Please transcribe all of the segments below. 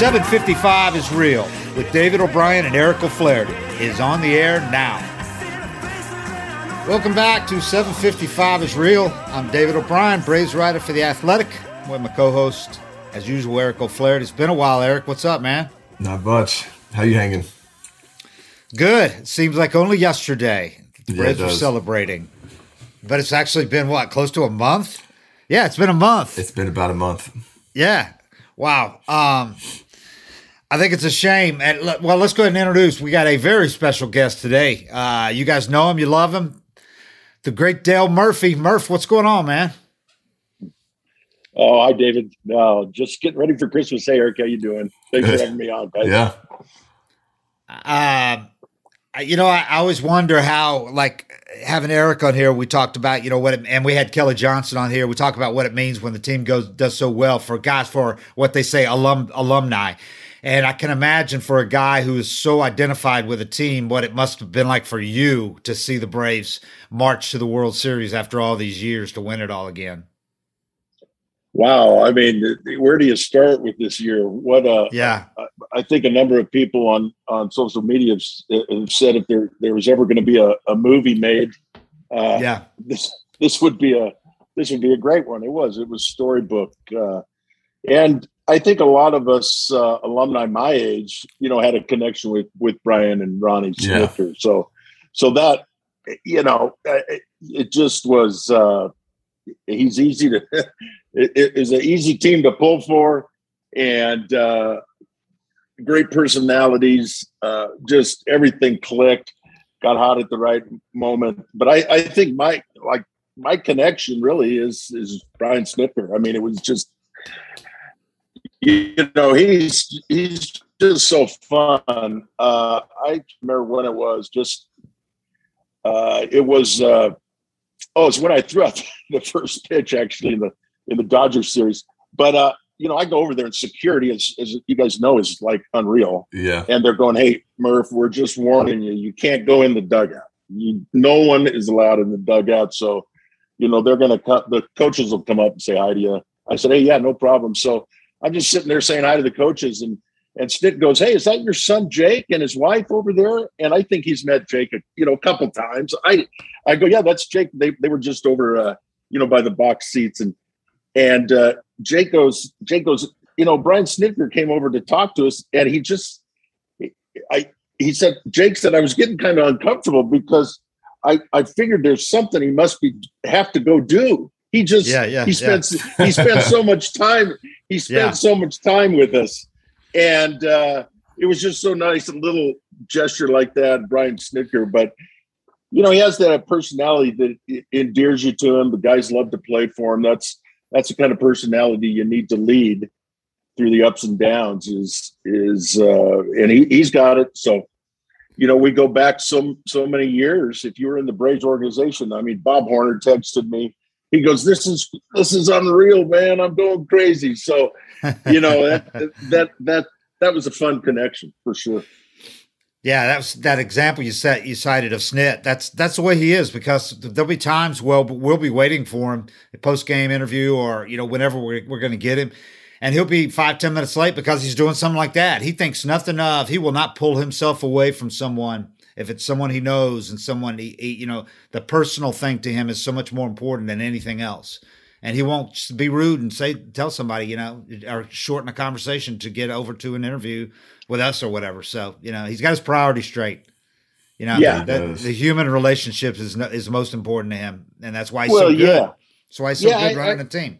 755 is real with David O'Brien and Eric O'Flaherty is on the air now. Welcome back to 755 is real. I'm David O'Brien, Braves writer for The Athletic. I'm with my co-host, as usual, Eric O'Flaherty. It's been a while, Eric. What's up, man? Not much. How you hanging? Good. It seems like only yesterday the yeah, Braves were celebrating. But it's actually been what, close to a month? Yeah, it's been a month. It's been about a month. Yeah. Wow. Um, I think it's a shame. And well, let's go ahead and introduce. We got a very special guest today. Uh, you guys know him, you love him. The great Dale Murphy. Murph, what's going on, man? Oh, hi, David. Uh, just getting ready for Christmas. Hey, Eric, how you doing? Thanks for having me on, guys. Yeah. Uh, you know, I, I, always wonder how, like, having Eric on here, we talked about, you know, what, it, and we had Kelly Johnson on here. We talk about what it means when the team goes does so well for guys for what they say alum alumni. And I can imagine for a guy who is so identified with a team, what it must have been like for you to see the Braves march to the World Series after all these years to win it all again. Wow, I mean, where do you start with this year? What a yeah! I think a number of people on on social media have, have said if there there was ever going to be a, a movie made, uh, yeah, this this would be a this would be a great one. It was it was storybook, uh, and I think a lot of us uh, alumni my age, you know, had a connection with with Brian and Ronnie Snitker. Yeah. So, so that you know, it, it just was. Uh, he's easy to. it, it is an easy team to pull for, and uh, great personalities. Uh, just everything clicked. Got hot at the right moment. But I, I think my like my connection really is is Brian Snitker. I mean, it was just you know, he's he's just so fun. Uh, I remember when it was just uh, it was uh, oh, it's when I threw out the first pitch actually in the in the Dodgers series. But uh, you know, I go over there and security, as, as you guys know, is like unreal. Yeah. And they're going, "Hey, Murph, we're just warning you. You can't go in the dugout. You, no one is allowed in the dugout. So, you know, they're going to cut. The coaches will come up and say hi to you." I said, "Hey, yeah, no problem." So I'm just sitting there saying hi to the coaches, and and Snit goes, "Hey, is that your son Jake and his wife over there?" And I think he's met Jake, you know, a couple times. I I go, "Yeah, that's Jake." They they were just over, uh, you know, by the box seats, and and uh, Jake goes, Jake goes, you know, Brian Snitker came over to talk to us, and he just, I he said, Jake said I was getting kind of uncomfortable because I I figured there's something he must be have to go do. He just yeah, yeah, he spends yeah. he spent so much time he spent yeah. so much time with us, and uh, it was just so nice a little gesture like that, Brian Snitker, But you know, he has that personality that endears you to him. The guys love to play for him. That's that's the kind of personality you need to lead through the ups and downs. Is is uh, and he he's got it. So you know, we go back so so many years. If you were in the Braves organization, I mean, Bob Horner texted me he goes, "This is this is unreal, man. I'm going crazy." So, you know that that that that was a fun connection for sure. Yeah, that was that example you set you cited of Snit. That's that's the way he is because there'll be times well we'll be waiting for him a post game interview or you know whenever we're we're going to get him, and he'll be five ten minutes late because he's doing something like that. He thinks nothing of. He will not pull himself away from someone if it's someone he knows and someone he, he, you know the personal thing to him is so much more important than anything else. And he won't be rude and say tell somebody you know or shorten a conversation to get over to an interview with us or whatever. So you know he's got his priorities straight. You know yeah, the, the human relationships is is most important to him. And that's why he's well, so good. yeah. that's why he's so yeah, good running I, the team.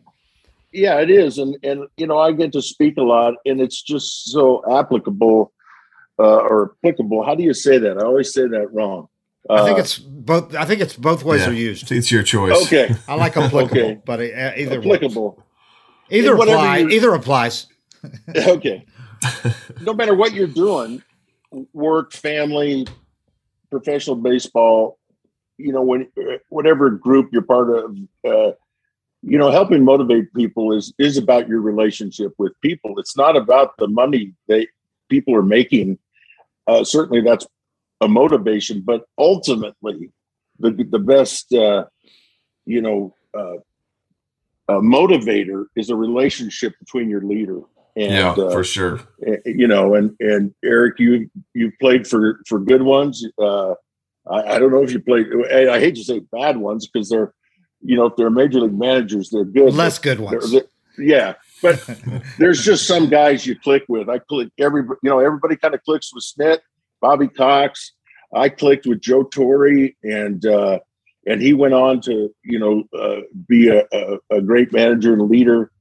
Yeah it is. And and you know i get to speak a lot and it's just so applicable uh, or applicable. How do you say that? I always say that wrong. Uh, I think uh, it's both. I think it's both ways yeah, are used. It's your choice. Okay, I like applicable, okay. but uh, either applicable. Works. Either apply. Either applies. okay. no matter what you're doing, work, family, professional baseball, you know, when whatever group you're part of, uh, you know, helping motivate people is is about your relationship with people. It's not about the money they people are making uh, certainly that's a motivation, but ultimately, the the best uh, you know uh, motivator is a relationship between your leader And, yeah, uh, for sure. You know, and and Eric, you you played for for good ones. Uh, I, I don't know if you played. I hate to say bad ones because they're, you know, if they're major league managers, they're good. Less good ones. They're, they're, yeah, but there's just some guys you click with. I click every, you know, everybody kind of clicks with Snit, Bobby Cox. I clicked with Joe Torre, and uh, and he went on to, you know, uh, be a, a, a great manager and leader.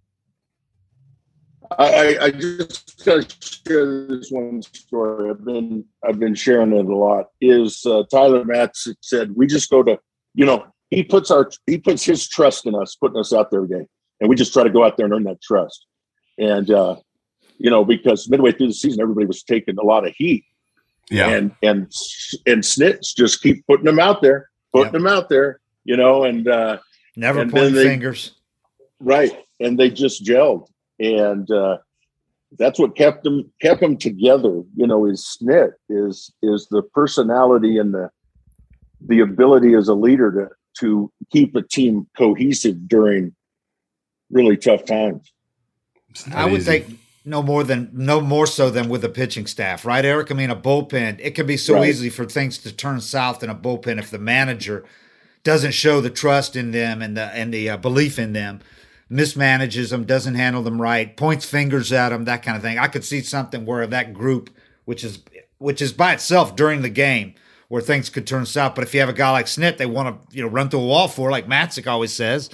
I, I just gotta share this one story. I've been I've been sharing it a lot. Is uh, Tyler Matzek said we just go to you know he puts our he puts his trust in us, putting us out there day, and we just try to go out there and earn that trust. And uh, you know because midway through the season, everybody was taking a lot of heat. Yeah, and and and snits just keep putting them out there, putting them out there. You know, and uh, never and point fingers. Right, and they just gelled and uh, that's what kept them kept them together. You know, is Snit is is the personality and the the ability as a leader to to keep a team cohesive during really tough times. I would easy. think no more than no more so than with the pitching staff, right, Eric? I mean, a bullpen it can be so right. easy for things to turn south in a bullpen if the manager doesn't show the trust in them and the and the uh, belief in them mismanages them, doesn't handle them right, points fingers at them, that kind of thing. I could see something where that group, which is which is by itself during the game, where things could turn south. But if you have a guy like Snit, they want to you know run through a wall for, like Matzek always says,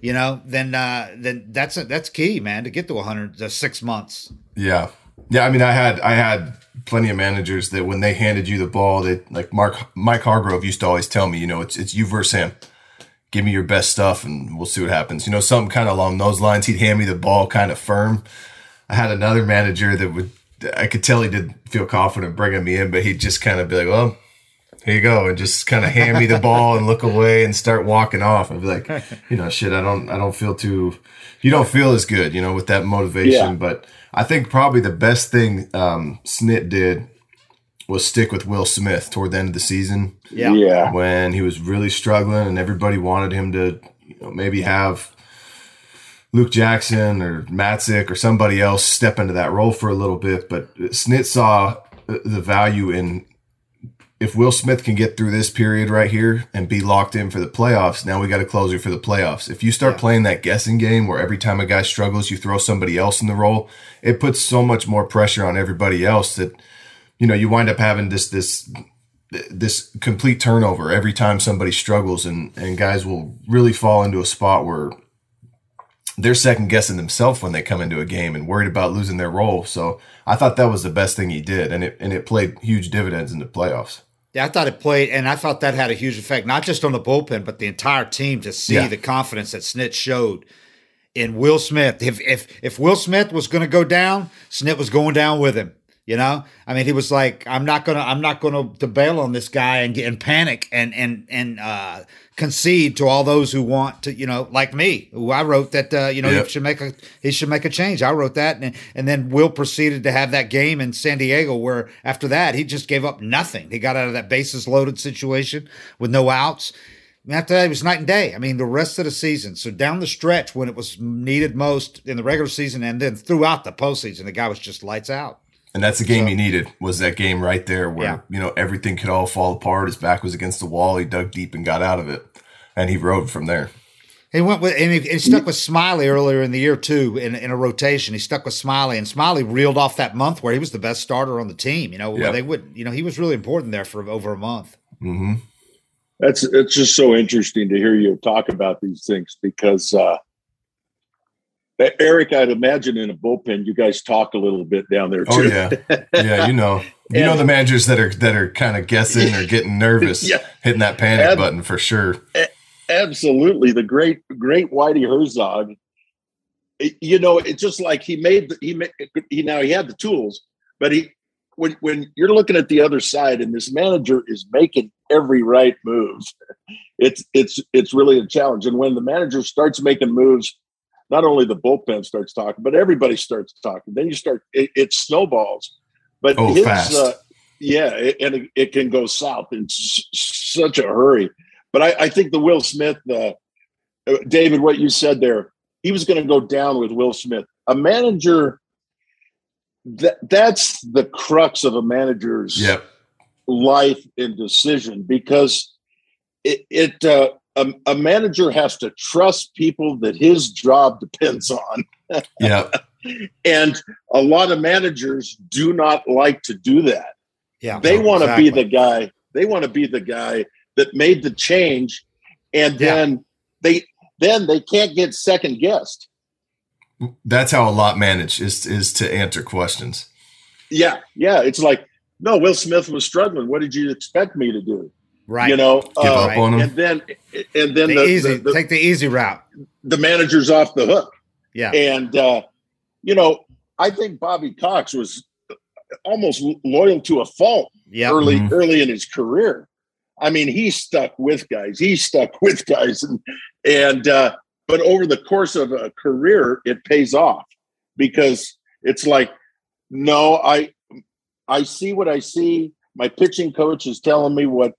you know, then uh, then that's a, that's key, man, to get to 100 uh, six months. Yeah, yeah. I mean, I had I had plenty of managers that when they handed you the ball, they like Mark Mike Hargrove used to always tell me, you know, it's it's you versus him give me your best stuff and we'll see what happens. You know, something kind of along those lines. He'd hand me the ball kind of firm. I had another manager that would, I could tell he didn't feel confident bringing me in, but he'd just kind of be like, well, here you go. And just kind of hand me the ball and look away and start walking off. I'd be like, you know, shit, I don't, I don't feel too, you don't feel as good, you know, with that motivation. Yeah. But I think probably the best thing um, Snit did was stick with Will Smith toward the end of the season. Yeah. yeah. When he was really struggling and everybody wanted him to you know, maybe have Luke Jackson or Matzek or somebody else step into that role for a little bit. But Snit saw the value in if Will Smith can get through this period right here and be locked in for the playoffs, now we got a closer for the playoffs. If you start yeah. playing that guessing game where every time a guy struggles, you throw somebody else in the role, it puts so much more pressure on everybody else that – you know, you wind up having this this this complete turnover every time somebody struggles and and guys will really fall into a spot where they're second guessing themselves when they come into a game and worried about losing their role. So I thought that was the best thing he did, and it and it played huge dividends in the playoffs. Yeah, I thought it played, and I thought that had a huge effect, not just on the bullpen, but the entire team to see yeah. the confidence that Snit showed in Will Smith. If if if Will Smith was going to go down, Snit was going down with him. You know, I mean, he was like, "I'm not gonna, I'm not gonna to bail on this guy and get and panic and and and uh, concede to all those who want to, you know, like me, who I wrote that, uh, you know, yep. he should make a he should make a change. I wrote that, and and then Will proceeded to have that game in San Diego, where after that he just gave up nothing. He got out of that bases loaded situation with no outs. after that, it was night and day. I mean, the rest of the season. So down the stretch, when it was needed most in the regular season, and then throughout the postseason, the guy was just lights out. And that's the game so, he needed was that game right there where, yeah. you know, everything could all fall apart. His back was against the wall. He dug deep and got out of it. And he rode from there. He went with and he, he stuck with Smyly earlier in the year too in, in a rotation. He stuck with Smyly and Smyly reeled off that month where he was the best starter on the team. You know, yep. they would you know, he was really important there for over a month. Mm-hmm. That's it's just so interesting to hear you talk about these things because uh Eric, I'd imagine in a bullpen, you guys talk a little bit down there oh, too. Oh yeah, yeah. You know, you know the managers that are that are kind of guessing or getting nervous, yeah, hitting that panic ab- button for sure. Absolutely, the great great Whitey Herzog. You know, it's just like he made the, he made he now he had the tools, but he when when you're looking at the other side and this manager is making every right move, it's it's it's really a challenge. And when the manager starts making moves not only the bullpen starts talking, but everybody starts talking. Then you start, it, it snowballs. But oh, his. Uh, yeah, it, and it, it, can go south in s- such a hurry. But I, I think the Will Smith, uh, uh David, what you said there, he was going to go down with Will Smith. A manager that that's the crux of a manager's Yep. life and decision because it, it uh, a, a manager has to trust people that his job depends on Yep. and a lot of managers do not like to do that Yeah. they want to be the guy they want to be the guy that made the change and Yeah. then they then they can't get second guessed That's how a lot manage is is to answer questions. yeah yeah it's like no will smith was struggling what did you expect me to do right. you know uh, up on him. and then and then the, the, easy, the, the, take the easy route. the manager's off the hook Yeah. and uh you know i think bobby cox was almost loyal to a fault Yeah. early Mhm. early in his career. I mean, he stuck with guys. He stuck with guys, and and uh, but over the course of a career, it pays off because it's like, no, I I see what I see. My pitching coach is telling me what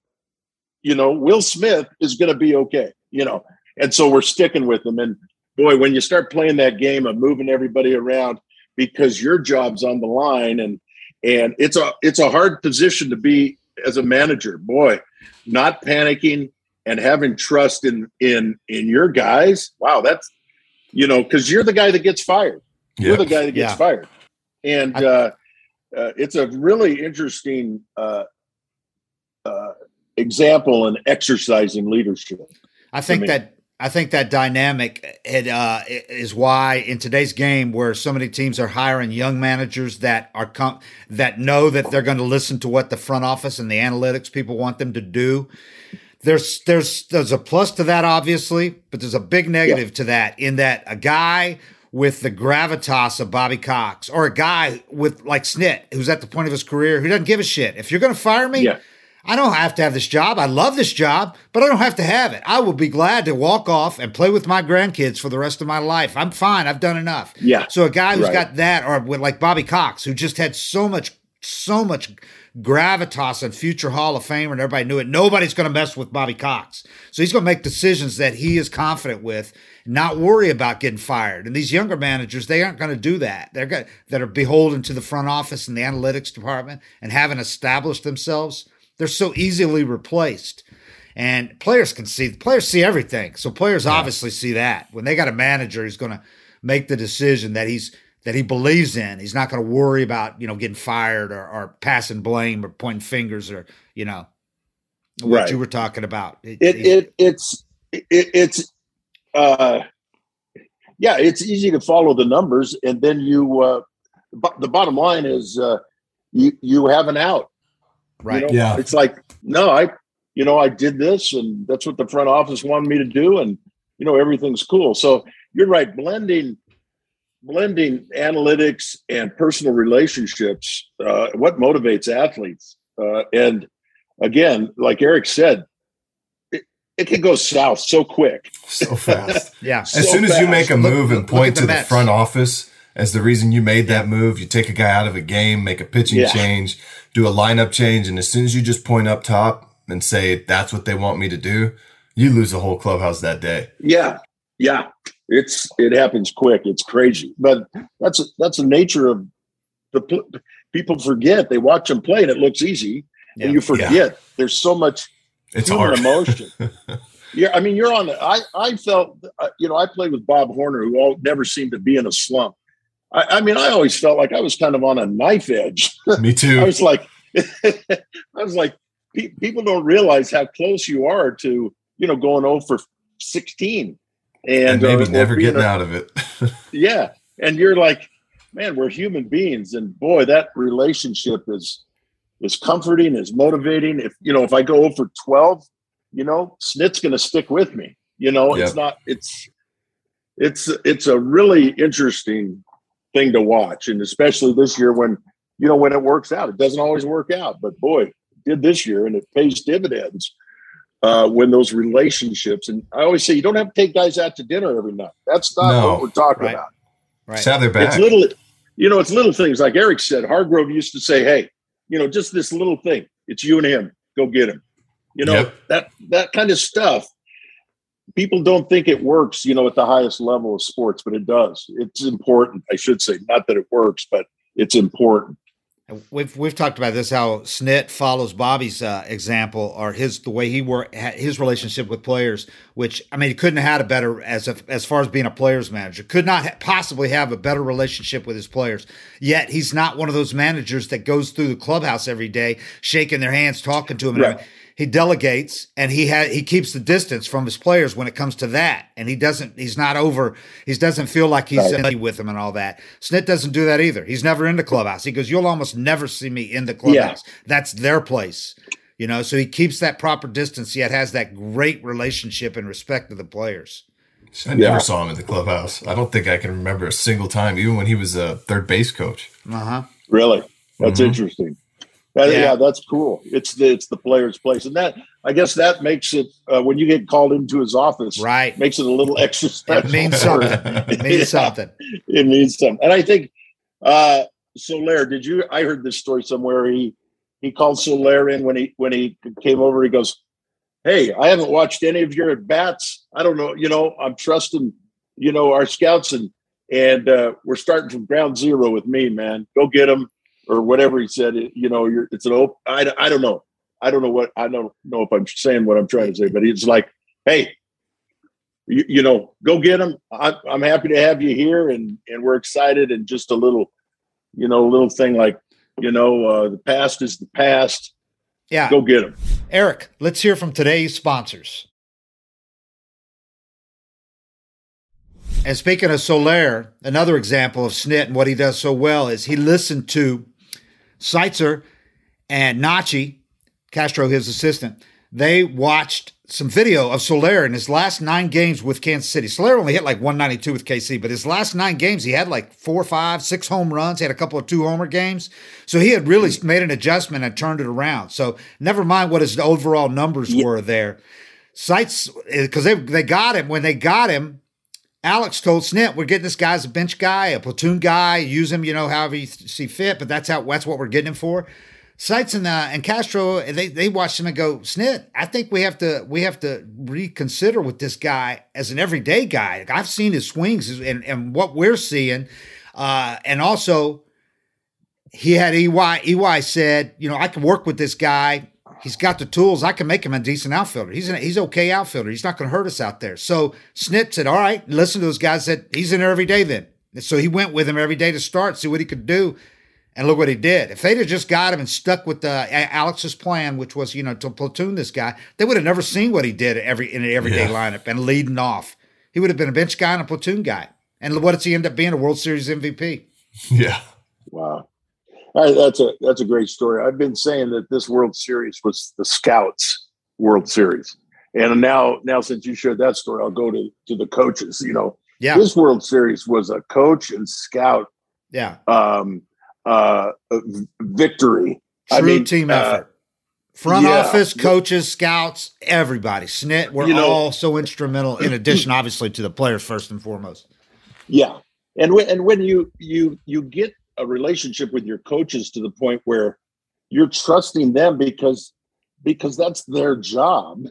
you know. Will Smith is going to be okay, you know, and so we're sticking with him. And boy, when you start playing that game of moving everybody around because your job's on the line and and it's a it's a hard position to be as a manager boy not panicking and having trust in in in your guys wow that's you know because you're the guy that gets fired you're the guy that gets Yeah. fired and I- uh, uh it's a really interesting uh example in exercising leadership I think that I think that dynamic it, uh, is why in today's game, where so many teams are hiring young managers that are com- that know that they're going to listen to what the front office and the analytics people want them to do. There's there's there's a plus to that, obviously, but there's a big negative to that in that a guy with the gravitas of Bobby Cox or a guy with like Snit, who's at the point of his career who doesn't give a shit. If you're going to fire me, Yeah. I don't have to have this job. I love this job, but I don't have to have it. I will be glad to walk off and play with my grandkids for the rest of my life. I'm fine. I've done enough. Yeah. So a guy who's Right. got that, or with like Bobby Cox, who just had so much, so much gravitas and future Hall of Famer, and everybody knew it. Nobody's going to mess with Bobby Cox. So he's going to make decisions that he is confident with, not worry about getting fired. And these younger managers, they aren't going to do that. They're going that are beholden to the front office and the analytics department and haven't established themselves. They're so easily replaced. And players can see players see everything. So players obviously see that. When they got a manager who's going to make the decision that he's that he believes in, he's not going to worry about, you know, getting fired or, or passing blame or pointing fingers or, you know, what Right. you were talking about. It- it, it- it it's it, it's uh yeah it's easy to follow the numbers and then you uh bo- the bottom line is uh you you have an out right. you know? Yeah. it's like no i you know i did this and that's what the front office wanted me to do and you know everything's cool so you're right blending blending analytics and personal relationships uh what motivates athletes uh and again like eric said it, it can go south so quick So fast. Yeah. As So soon as you make a move and point at the to the Mets. front office as the reason you made that move, you take a guy out of a game, make a pitching Yeah. change, do a lineup change, and as soon as you just point up top and say that's what they want me to do, you lose the whole clubhouse that day. Yeah, yeah, it's it happens quick. It's crazy, but that's that's the nature of the people. Forget they watch them play and it looks easy, Yeah. and you forget there's so much It's human hard. emotion. yeah, I mean, you're on the. I I felt, uh, you know, I played with Bob Horner, who all, never seemed to be in a slump. I, I mean, I always felt like I was kind of on a knife edge. Me too. I was like, I was like, pe- people don't realize how close you are to, you know, going over 16 and, And maybe uh, never getting a- out of it. Yeah, and you're like, man, we're human beings, and boy, that relationship is is comforting, is motivating. If you know, if I go over 12, you know, Snit's going to stick with me. You know, Yep. it's not. It's it's it's a really interesting thing to watch, and especially this year when you know when it works out. It doesn't always work out, but boy, it did this year, and it pays dividends uh, when those relationships. And I always say you don't have to take guys out to dinner every night. That's not No. what we're talking Right. about. Right. Just have their back. It's little, you know, it's little things. Like Eric said, Hargrove used to say, "Hey, you know, just this little thing. It's you and him. Go get him." You know Yep. that that kind of stuff. People don't think it works, you know, at the highest level of sports, but it does. It's important, I should say. Not that it works, but it's important. We've we've talked about this how Snit follows Bobby's uh, example or his the way he work his relationship with players. Which I mean, he couldn't have had a better as a, as far as being a players manager. Could not ha- possibly have a better relationship with his players. Yet he's not one of those managers that goes through the clubhouse every day, shaking their hands, talking to them. Right he delegates and he had he keeps the distance from his players when it comes to that and he doesn't he's not over he doesn't feel like he's right. with them and all that snit doesn't do that either he's never in the clubhouse he goes you'll almost never see me in the clubhouse yeah. that's their place you know so he keeps that proper distance yet has that great relationship and respect to the players I never yeah. saw him in the clubhouse. I don't think I can remember a single time, even when he was a third base coach. Uh huh. Really? That's mm-hmm. interesting. That, yeah. yeah. that's cool. It's the it's the player's place, and that I guess that makes it uh, when you get called into his office, right? Makes it a little extra special. It means something. It means yeah, something. It means something. And I think uh, Soler. Did you? I heard this story somewhere. He he called Soler in when he when he came over. He goes, "Hey, I haven't watched any of your at bats. I don't know. You know, I'm trusting you know our scouts and." And uh, we're starting from ground zero with me, man. Go get them or whatever he said. You know, you're, it's an open. I, I don't know. I don't know what I don't know if I'm saying what I'm trying to say, but it's like, hey, you, you know, go get him. I, I'm happy to have you here, and and we're excited. And just a little, you know, a little thing like, you know, uh, the past is the past. Yeah, go get him. Eric, let's hear from today's sponsors. And speaking of Soler, another example of Snit and what he does so well is he listened to Seitzer and Nachi, Castro, his assistant, they watched some video of Soler in his last nine games with Kansas City. Soler only hit like 192 with KC, but his last nine games, he had like four, five, six home runs. He had a couple of two homer games. So he had really hmm. made an adjustment and turned it around. So never mind what his overall numbers yeah. were there. Seitz, eh, because they, they got him. When they got him, Alex told Snit, "We're getting this guy as a bench guy, a platoon guy. Use him, you know, however you see fit. But that's how that's what we're getting him for." Seitz and uh, and Castro, they they watched him and go, "Snit, I think we have to we have to reconsider with this guy as an everyday guy. Like I've seen his swings and and what we're seeing, uh, and also." He had EY. EY said, you know, I can work with this guy He's got the tools. I can make him a decent outfielder. He's an he's okay outfielder. He's not going to hurt us out there. So Snit said, "All right, listen to those guys." Said he's in there every day. Then, and so he went with him every day to start, see what he could do, and look what he did. If they'd have just got him and stuck with uh, Alex's plan, which was you know to platoon this guy, they would have never seen what he did every in an everyday yeah. lineup and leading off. He would have been a bench guy and a platoon guy. And what does he end up being? A World Series MVP. Yeah. Wow that's a that's a great story. I've been saying that this World Series was the Scouts World Series, and now now since you shared that story, I'll go to to the coaches. You know, yeah, this World Series was a coach and scout, yeah, um, uh, victory. True I mean, team uh, effort. Uh, Front yeah. office, coaches, scouts, everybody. Snit, we're you know, all so instrumental. In addition, obviously, to the players first and foremost. Yeah, and when and when you you you get a relationship with your coaches to the point where you're trusting them because because that's their job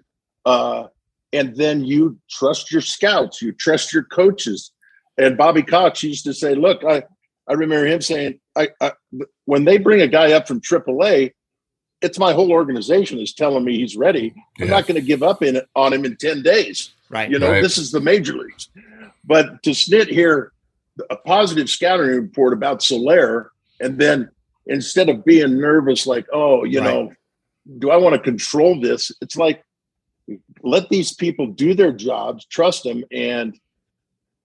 uh, and then you trust your scouts you trust your coaches. And bobby cox used to say look i i remember him saying I, I when they bring a guy up from aaa it's my whole organization is telling me he's ready. I'm yeah. not going to give up in on him in 10 days. Right. You know right. this is the major leagues. But to snit here a positive scouting report about Soler, and then instead of being nervous, like, oh, you right. know, do I want to control this? It's like let these people do their jobs, trust them, and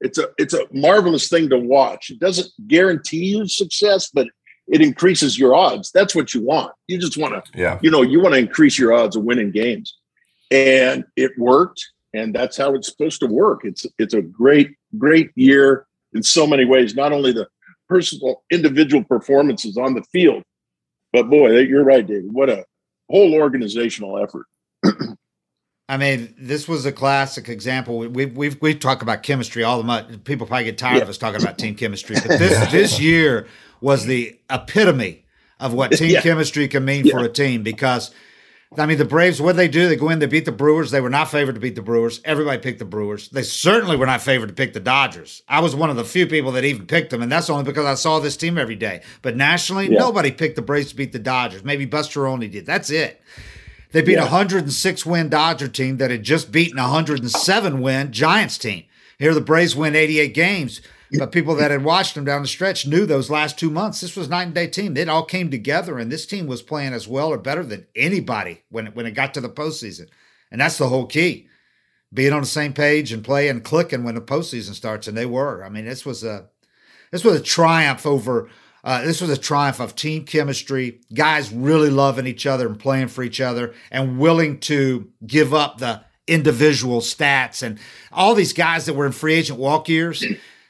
it's a it's a marvelous thing to watch. It doesn't guarantee you success, but it increases your odds. That's what you want. You just want to, yeah. you know, you want to increase your odds of winning games, and it worked. And that's how it's supposed to work. It's it's a great great year in so many ways, not only the personal individual performances on the field, but boy, you're right, David. What a whole organizational effort. I mean, this was a classic example. We we we've, we talk about chemistry all the much. People probably get tired yeah. of us talking about team chemistry, but this this year was the epitome of what team yeah. chemistry can mean yeah. for a team because I mean, the Braves, what they do? They go in, they beat the Brewers. They were not favored to beat the Brewers. Everybody picked the Brewers. They certainly were not favored to pick the Dodgers. I was one of the few people that even picked them, and that's only because I saw this team every day. But nationally, yeah. nobody picked the Braves to beat the Dodgers. Maybe Buster Olney did. That's it. They beat yeah. a 106 win Dodger team that had just beaten a 107 win Giants team. Here, the Braves win 88 games. But people that had watched them down the stretch knew those last two months. This was night and day team. It all came together, and this team was playing as well or better than anybody when it, when it got to the postseason. And that's the whole key: being on the same page and playing, clicking when the postseason starts. And they were. I mean, this was a this was a triumph over. Uh, this was a triumph of team chemistry, guys really loving each other and playing for each other, and willing to give up the individual stats and all these guys that were in free agent walk years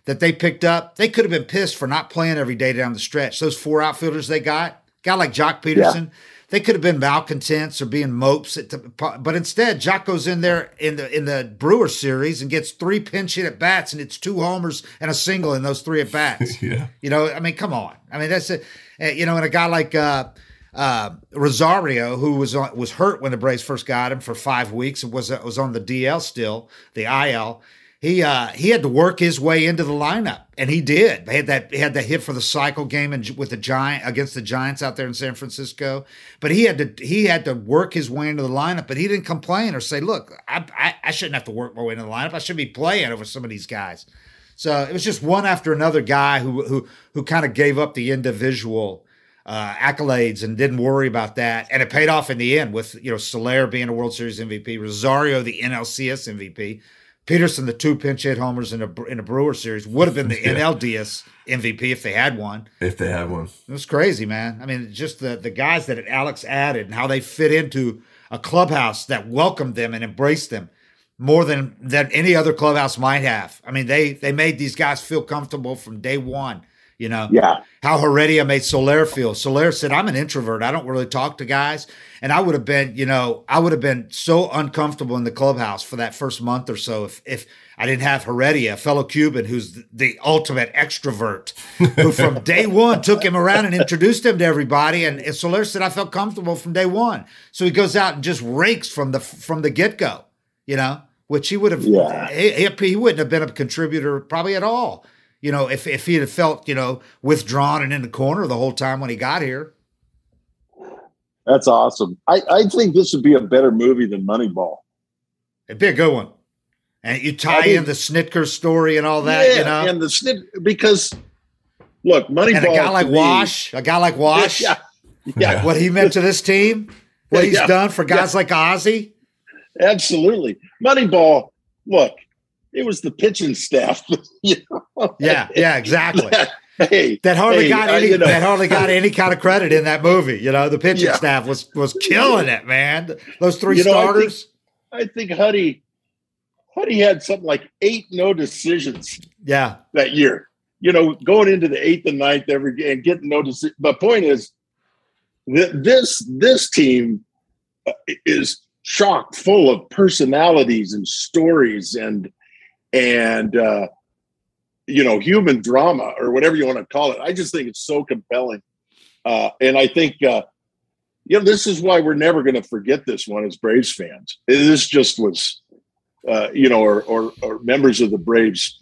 that they picked up, they could have been pissed for not playing every day down the stretch. Those four outfielders they got, guy like Joc Pederson, yeah. they could have been malcontents or being mopes. but instead, Joc goes in there in the in the Brewer series and gets three pinch hit at bats, and it's two homers and a single in those three at bats. yeah, you know, I mean, come on. I mean, that's a, eh, you know, and a guy like. Uh, uh, Rosario, who was on, was hurt when the Braves first got him for five weeks, was was on the DL still, the IL he uh, he had to work his way into the lineup, and he did. They had that he had that hit for the cycle game and with the giant against the Giants out there in San Francisco. But he had to he had to work his way into the lineup. But he didn't complain or say, "Look, I, I, I shouldn't have to work my way into the lineup. I should be playing over some of these guys." So it was just one after another guy who who who kind of gave up the individual uh, accolades and didn't worry about that, and it paid off in the end with you know Soler being a World Series MVP, Rosario the NLCS MVP. Pederson, the two pinch hit homers in a in a Brewer series, would have been the yeah. NLDS MVP if they had one. If they had one, it was crazy, man. I mean, just the the guys that Alex added and how they fit into a clubhouse that welcomed them and embraced them more than than any other clubhouse might have. I mean, they they made these guys feel comfortable from day one. You know, yeah. How Heredia made Soler feel. Soler said, "I'm an introvert. I don't really talk to guys." And I would have been, you know, I would have been so uncomfortable in the clubhouse for that first month or so if if I didn't have Heredia, a fellow Cuban who's the ultimate extrovert, who from day one took him around and introduced him to everybody. And, and Soler said, "I felt comfortable from day one." So he goes out and just rakes from the from the get go, you know, which he would have. Yeah. He, he wouldn't have been a contributor probably at all you know, if, if he had felt, you know, withdrawn and in the corner the whole time when he got here. That's awesome. I, I think this would be a better movie than Moneyball. It'd be a good one. And you tie I mean, in the Snitker story and all that, yeah, you know? And the Snit because look, Moneyball. And a guy like Wash, a guy like Wash, yeah, yeah. what he meant to this team, what he's yeah, done for guys yeah. like Ozzie. Absolutely. Moneyball, look, it was the pitching staff. you know? Yeah, yeah, exactly. hey, that hardly hey, got any. you know. That hardly got any kind of credit in that movie. You know, the pitching yeah. staff was was killing it, man. Those three you know, starters. I think, I think Huddy, Huddy had something like eight no decisions. Yeah, that year. You know, going into the eighth and ninth every game and getting no decision. The point is that this this team uh, is chock full of personalities and stories and and uh, you know human drama or whatever you want to call it. I just think it's so compelling, uh, and I think uh, you know this is why we're never going to forget this one as Braves fans. This just was, uh, you know, or, or, or members of the Braves,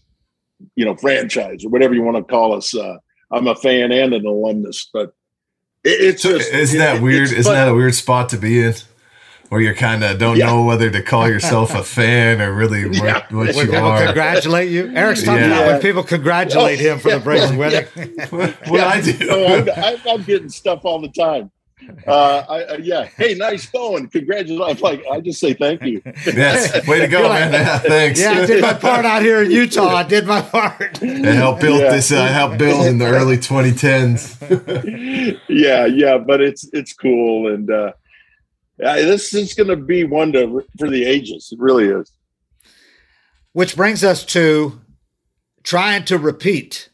you know, franchise or whatever you want to call us. Uh, I'm a fan and an alumnus, but it, it's just, isn't that it, weird? Isn't that a weird spot to be in? Where you're kind of don't yeah. know whether to call yourself a fan or really what, yeah. what when you people are. Congratulate you, Eric's talking yeah. about when people congratulate him for the Braves winning. well, I do. No, I'm, I'm, getting stuff all the time. Uh, I, uh, yeah. Hey, nice going. Congratulations. I'm like, I just say thank you. yes. Way to go, like, man. Yeah, thanks. Yeah, I did my part out here in Utah. I did my part. And helped build yeah. this. Uh, helped build in the early 2010s. yeah, yeah, but it's it's cool, and uh, yeah, this is going to be one to for the ages. It really is. Which brings us to trying to repeat.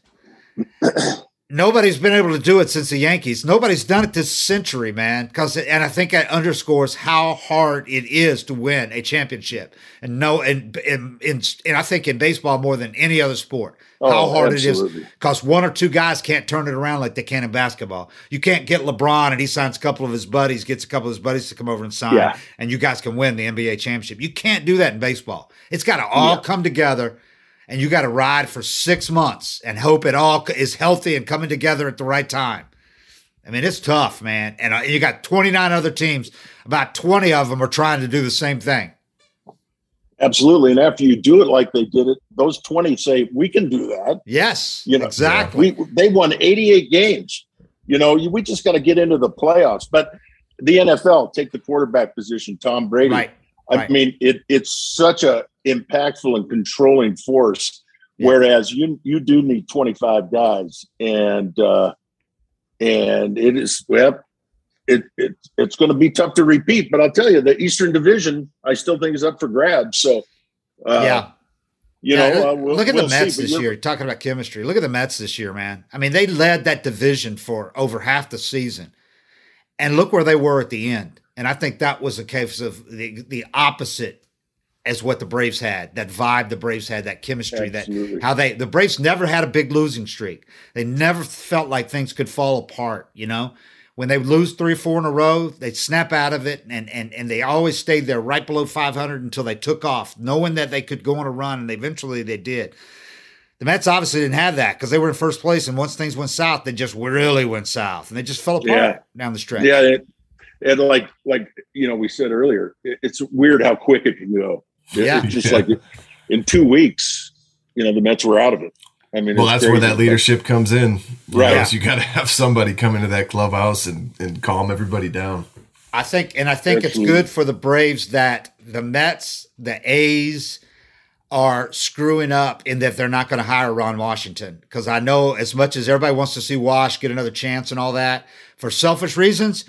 nobody's been able to do it since the Yankees. Nobody's done it this century, man. Because and I think that underscores how hard it is to win a championship. And no, and and, and, and I think in baseball more than any other sport, Oh, how hard absolutely. it is. Because one or two guys can't turn it around like they can in basketball. You can't get LeBron and he signs a couple of his buddies, gets a couple of his buddies to come over and sign, Yeah. and you guys can win the NBA championship. You can't do that in baseball. It's got to all Yeah. come together and you got to ride for six months and hope it all is healthy and coming together at the right time. I mean, it's tough, man. And uh, you got 29 other teams. About 20 of them are trying to do the same thing. Absolutely. And after you do it like they did it, those 20 say, we can do that. Yes, You know, exactly. We, they won 88 games. You know, we just got to get into the playoffs. But the NFL, take the quarterback position, Tom Brady. right. I right. mean, it, it's such a impactful and controlling force. Yeah. Whereas you you do need 25 guys, and uh, and it is well, it, it it's going to be tough to repeat. But I'll tell you, the Eastern Division, I still think is up for grabs. So, uh, yeah. you Yeah, know, look, uh, we'll, look at we'll the Mets see. This year. Talking about chemistry. Look at the Mets this year, man. I mean, they led that division for over half the season, and look where they were at the end. And I think that was a case of the the opposite as what the Braves had. That vibe the Braves had, that chemistry, Absolutely. that how they the Braves never had a big losing streak. They never felt like things could fall apart. You know. When they would lose three or four in a row, they'd snap out of it, and and and they always stayed there right below 500 until they took off, knowing that they could go on a run, and eventually they did. The Mets obviously didn't have that because they were in first place, and once things went south, they just really went south, and they just fell apart Yeah. down the stretch. Yeah, it, and like like you know, we said earlier, it, it's weird how quick it can go. It- Yeah. it's just like in two weeks, you know, the Mets were out of it. I mean, Well, that's where that leadership comes in. Right. know, so you got to have somebody come into that clubhouse and, and calm everybody down. I think, and I think Absolutely. it's good for the Braves that the Mets, the A's are screwing up in that they're not going to hire Ron Washington. Because I know as much as everybody wants to see Wash get another chance and all that, for selfish reasons,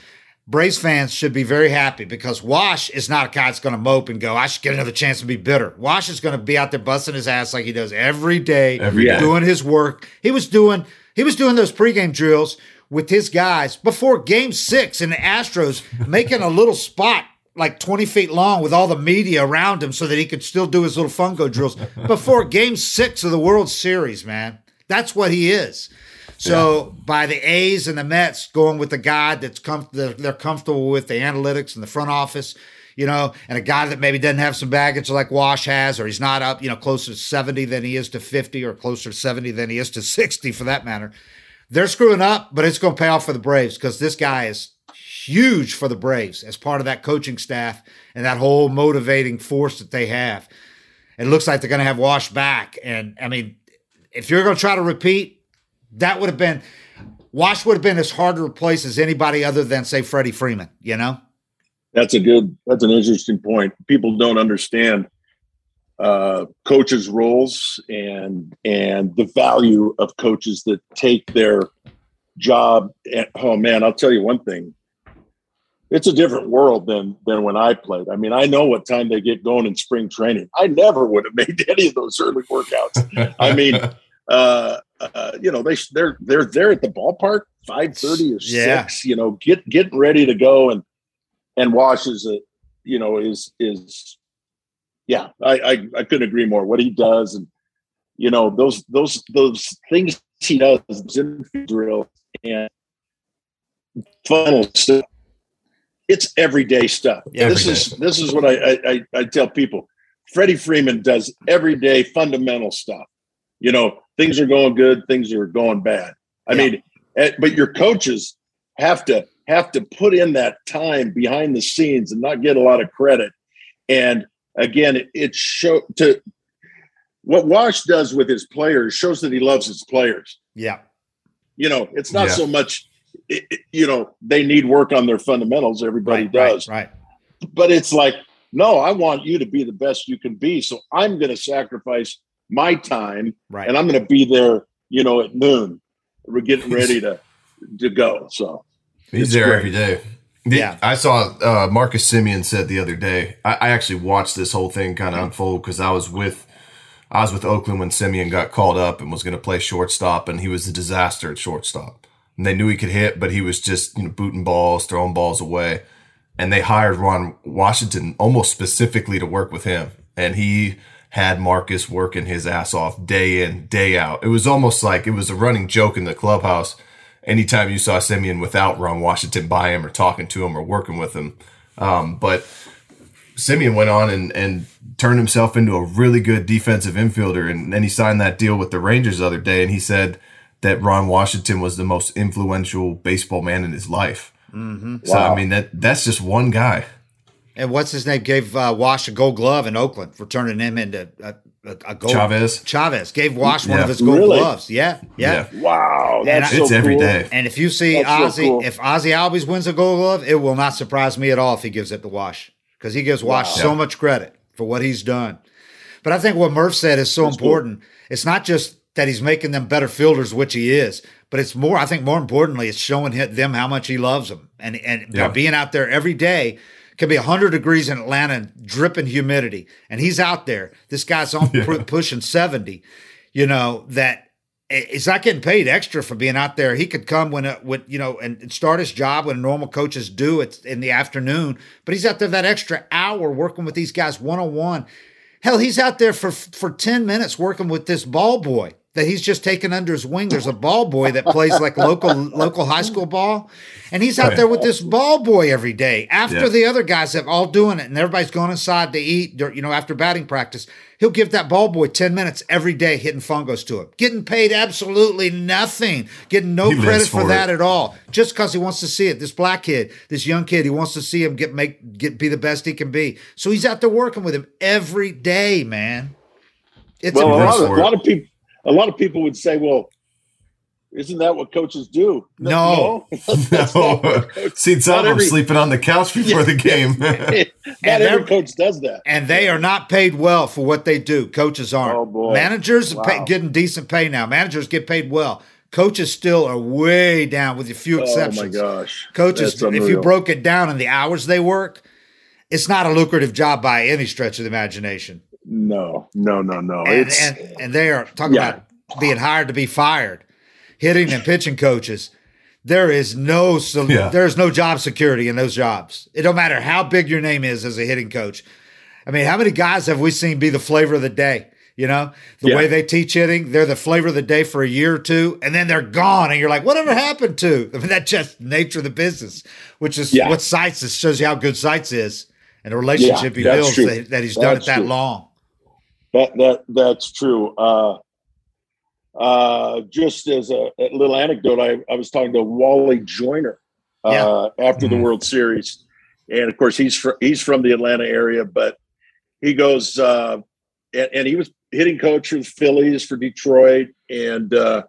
Braves fans should be very happy because Wash is not a guy that's going to mope and go, I should get another chance to be bitter. Wash is going to be out there busting his ass like he does every day, Every day. doing his work. He was doing he was doing those pregame drills with his guys before game six in the Astros, making a little spot like 20 feet long with all the media around him so that he could still do his little fungo drills before game six of the World Series, man. That's what he is. So by the A's and the Mets going with the guy that's com- they're, they're comfortable with the analytics and the front office, you know, and a guy that maybe doesn't have some baggage like Wash has, or he's not up, you know, closer to 70 than he is to 50 or closer to 70 than he is to 60 for that matter. They're screwing up, but it's going to pay off for the Braves because this guy is huge for the Braves as part of that coaching staff and that whole motivating force that they have. It looks like they're going to have Wash back. And I mean, if you're going to try to repeat, that would have been Wash would have been as hard to replace as anybody other than say Freddie Freeman, you know? That's a good. That's an interesting point. People don't understand uh, coaches' roles and and the value of coaches that take their job. At, oh man, I'll tell you one thing. It's a different world than than when I played. I mean, I know what time they get going in spring training. I never would have made any of those early workouts. I mean, uh, uh, you know, they they're they're there at the ballpark five thirty or Yeah. six. You know, get getting ready to go and and washes it. You know, is is yeah. I, I I couldn't agree more. What he does and you know those those those things he does, drills and fungo stuff. It's everyday stuff. Yeah, this is this is what I, I I I tell people. Freddie Freeman does everyday fundamental stuff. You know, things are going good, things are going bad. I Yeah. mean, eh, but your coaches have to have to put in that time behind the scenes and not get a lot of credit. And again, it, it show to what Wash does with his players shows that he loves his players. Yeah. You know, it's not Yeah. so much. it- it- you know, they need work on their fundamentals. Everybody Right, does right, right. but it's like no i want you to be the best you can be so i'm going to sacrifice my time Right. and i'm going to be there you know at noon we're getting ready to to go so He's there great. every day. The- Yeah. I saw uh, Marcus Semien said the other day. I, I actually watched this whole thing kind of unfold because I was with I was with Oakland when Semien got called up and was going to play shortstop, and he was a disaster at shortstop. And they knew he could hit, but he was just you know booting balls, throwing balls away. And they hired Ron Washington almost specifically to work with him, and he had Marcus working his ass off day in, day out. It was almost like it was a running joke in the clubhouse. Anytime you saw Semien without Ron Washington by him or talking to him or working with him. Um, but Semien went on and, and turned himself into a really good defensive infielder. And then he signed that deal with the Rangers the other day. And he said that Ron Washington was the most influential baseball man in his life. Mm-hmm. So, wow. I mean, that that's just one guy. And what's his name? Gave uh, Wash a Gold Glove in Oakland for turning him into a, a, a gold. Chavez. Chavez gave Wash yeah. one of his Gold really? Gloves. Yeah, yeah. yeah. Wow, that's and so it's cool. every day. And if you see that's Ozzie, so cool. if Ozzie Albies wins a Gold Glove, it will not surprise me at all if he gives it to Wash because he gives Wash wow. so much credit for what he's done. But I think what Murph said is so that's important. Cool. It's not just that he's making them better fielders, which he is, but it's more. I think more importantly, it's showing them how much he loves them, and and yeah. being out there every day can be 100 degrees in Atlanta, dripping humidity, and he's out there. This guy's on yeah. pushing 70. You know that he's not getting paid extra for being out there. He could come when, it, when you know, and start his job when normal coaches do it in the afternoon. But he's out there that extra hour working with these guys one on one. Hell, he's out there for for 10 minutes working with this ball boy that he's just taken under his wing. There's a ball boy that plays like local local high school ball, and he's out there with this ball boy every day. After yeah. the other guys have all doing it, and everybody's going inside to eat, you know, after batting practice, he'll give that ball boy ten minutes every day hitting fungos to him, getting paid absolutely nothing, getting no he credit for, for that at all, just because he wants to see it. This black kid, this young kid, he wants to see him get make get be the best he can be. So he's out there working with him every day, man. It's well, a lot, of, a lot of people a lot of people would say, well, isn't that what coaches do? No, no. no. See, some every, sleeping on the couch before yeah, the game. Not every coach does that, and they are not paid well for what they do. Coaches aren't. Oh boy. Managers wow. pay, getting decent pay now. Managers get paid well. Coaches still are way down, with a few exceptions. Oh my gosh, coaches! If you broke it down in the hours they work, it's not a lucrative job by any stretch of the imagination. No, no, no, no. And, and, and, they are talking yeah. about being hired to be fired, hitting and pitching coaches. There is no yeah. there is no job security in those jobs. It don't matter how big your name is as a hitting coach. I mean, how many guys have we seen be the flavor of the day? You know, the yeah. way they teach hitting, they're the flavor of the day for a year or two, and then they're gone, and you're like, whatever happened to? I mean, that's just nature of the business, which is yeah. what Seitz is, shows you how good Seitz is and the relationship yeah, he builds that, that, he's that's done it that true. long. That that that's true. Uh, uh, just as a, a, little anecdote, I, I was talking to Wally Joyner uh, yeah. after mm-hmm. the World Series, and of course he's fr- he's from the Atlanta area, but he goes uh, and, and, he was hitting coach for the Phillies for Detroit, and uh,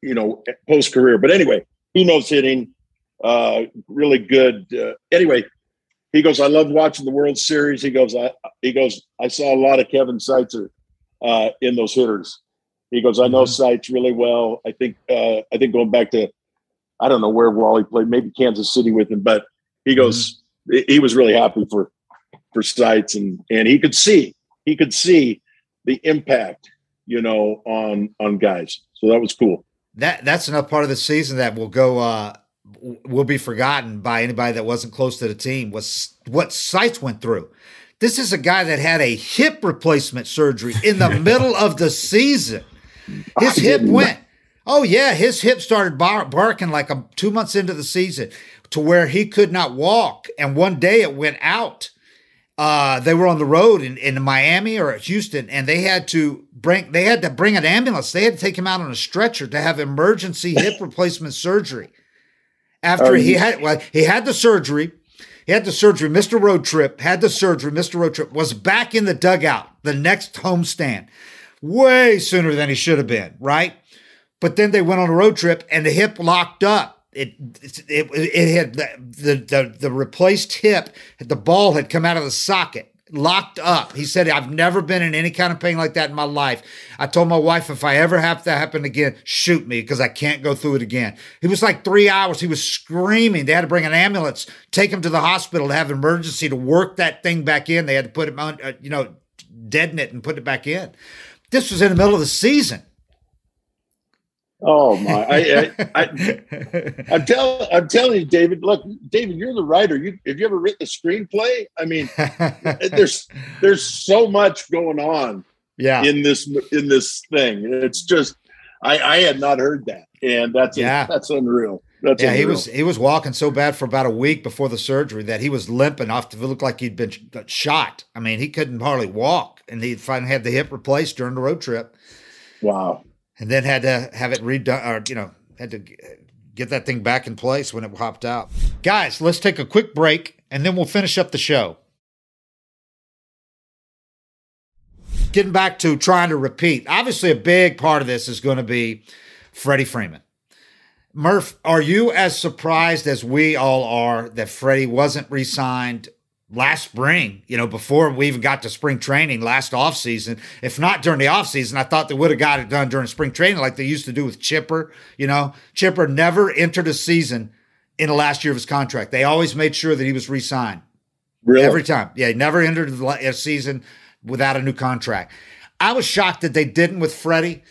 you know post career. But anyway, he knows hitting, uh, really good. Uh, anyway, he goes, I love watching the World Series. He goes, I he goes, I saw a lot of Kevin Seitzer uh, in those hitters. He goes, I know mm-hmm. Seitz really well. I think uh, I think going back to I don't know where Wally played, maybe Kansas City with him, but he goes, mm-hmm. he was really happy for for Seitz and and he could see he could see the impact, you know, on on guys. So that was cool. That that's another part of the season that will go uh will be forgotten by anybody that wasn't close to the team was what Seitz went through. This is a guy that had a hip replacement surgery in the middle of the season. His hip went. Oh yeah, his hip started bar- barking like a, two months into the season to where he could not walk, and one day it went out. Uh, they were on the road in, in Miami or Houston, and they had to bring they had to bring an ambulance. They had to take him out on a stretcher to have emergency hip replacement surgery after oh, he had well, he had the surgery. He had the surgery, Mr. road trip, had the surgery, Mr. road trip, was back in the dugout the next homestand way sooner than he should have been, right? But then they went on a road trip and the hip locked up. It it it, it had the, the the replaced hip, the ball had come out of the socket locked up. He said, I've never been in any kind of pain like that in my life. I told my wife, if I ever have that happen again, shoot me because I can't go through it again. He was like three hours. He was screaming. They had to bring an ambulance, take him to the hospital to have an emergency to work that thing back in. They had to put him on, uh, you know, deaden it and put it back in. This was in the middle of the season. Oh my! I, I, I, am telling, I'm telling you, David. Look, David, you're the writer. You have you ever written a screenplay? I mean, there's there's so much going on. Yeah. In this in this thing, it's just I I had not heard that, and that's yeah. That's unreal. That's yeah, unreal. he was he was walking so bad for about a week before the surgery that he was limping off to look like he'd been shot. I mean, he couldn't hardly walk, and he finally had the hip replaced during the road trip. Wow and then had to have it redone or you know had to get that thing back in place when it popped out. Guys, let's take a quick break and then we'll finish up the show. Getting back to trying to repeat. Obviously, a big part of this is going to be Freddie Freeman. Murph, are you as surprised as we all are that Freddie wasn't re signed last spring, you know, before we even got to spring training last offseason. If not during the offseason, I thought they would have got it done during spring training like they used to do with Chipper. You know, Chipper never entered a season in the last year of his contract. They always made sure that he was re signed. Really? Every time. Yeah, he never entered a season without a new contract. I was shocked that they didn't with Freddie,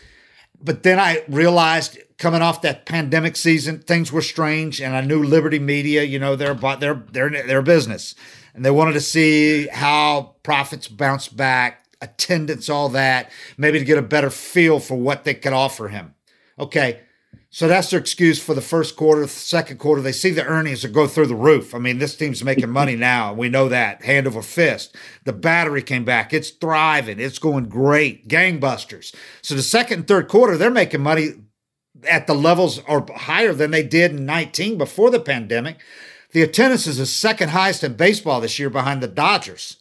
but then I realized coming off that pandemic season, things were strange, and I knew Liberty Media, you know, they're about their their their business and they wanted to see how profits bounce back, attendance, all that, maybe to get a better feel for what they could offer him. Okay. So that's their excuse for the first quarter, second quarter. They see the earnings that go through the roof. I mean, this team's making money now. We know that hand over fist. The battery came back. It's thriving. It's going great. Gangbusters. So the second and third quarter, they're making money at the levels or higher than they did in 19 before the pandemic. The attendance is the second highest in baseball this year behind the Dodgers.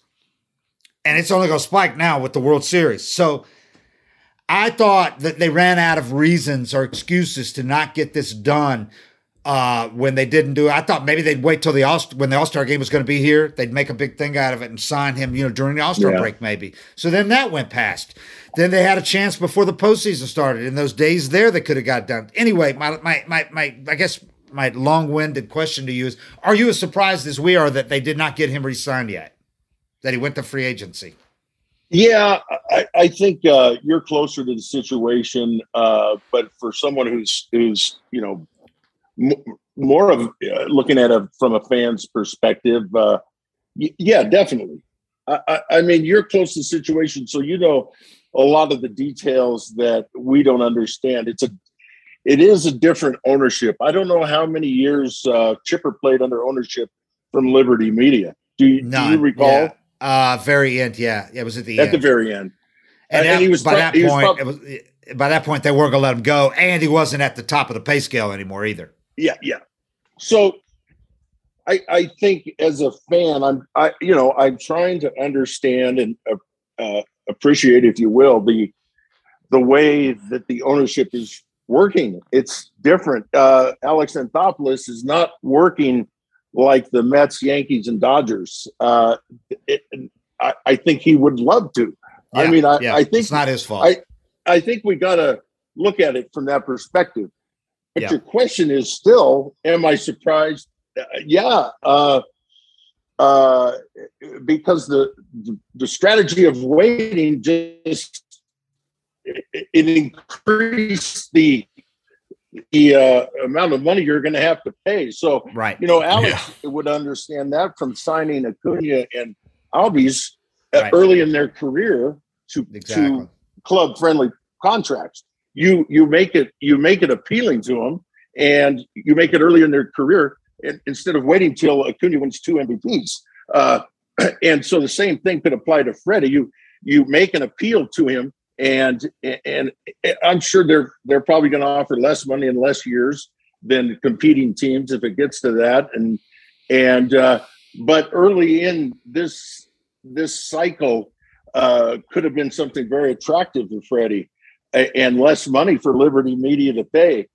And it's only going to spike now with the World Series. So I thought that they ran out of reasons or excuses to not get this done uh, when they didn't do it. I thought maybe they'd wait till the All when the All Star game was going to be here. They'd make a big thing out of it and sign him, you know, during the All Star yeah. break, maybe. So then that went past. Then they had a chance before the postseason started. In those days there, they could have got done. Anyway, my my my my I guess my long-winded question to you is: Are you as surprised as we are that they did not get him re-signed yet? That he went to free agency? Yeah, I, I think uh, you're closer to the situation, uh, but for someone who's who's you know m- more of uh, looking at it from a fan's perspective, uh, y- yeah, definitely. I, I, I mean, you're close to the situation, so you know a lot of the details that we don't understand. It's a it is a different ownership. I don't know how many years uh, Chipper played under ownership from Liberty Media. Do you, do you recall? Yeah. Uh, very end. Yeah, it was at the end. at end. the very end. And, and, he was by that point. Was, it was by that point they weren't going to let him go, and he wasn't at the top of the pay scale anymore either. Yeah, yeah. So, I I think as a fan, I'm I you know I'm trying to understand and uh, uh appreciate, if you will, the the way that the ownership is working. It's different. Uh, Alex Anthopoulos is not working like the Mets, Yankees, and Dodgers. Uh, it, I, I, think he would love to. Yeah, I mean, I, yeah. I, think it's not his fault. I, I think we got to look at it from that perspective. But yeah. your question is still, am I surprised? Uh, yeah, uh, uh, because the the strategy of waiting just it increased the the uh, amount of money you're going to have to pay. So, right, you know, Alex yeah. would understand that from signing Acuna and Albies uh, right. early in their career to exactly. to club friendly contracts. You you make it you make it appealing to them, and you make it early in their career instead of waiting till Acuna wins two MVPs. Uh, and so the same thing could apply to Freddie. You you make an appeal to him and and I'm sure they're they're probably going to offer less money in less years than competing teams if it gets to that. And and uh, but early in this this cycle uh, could have been something very attractive for Freddie and less money for Liberty Media to pay.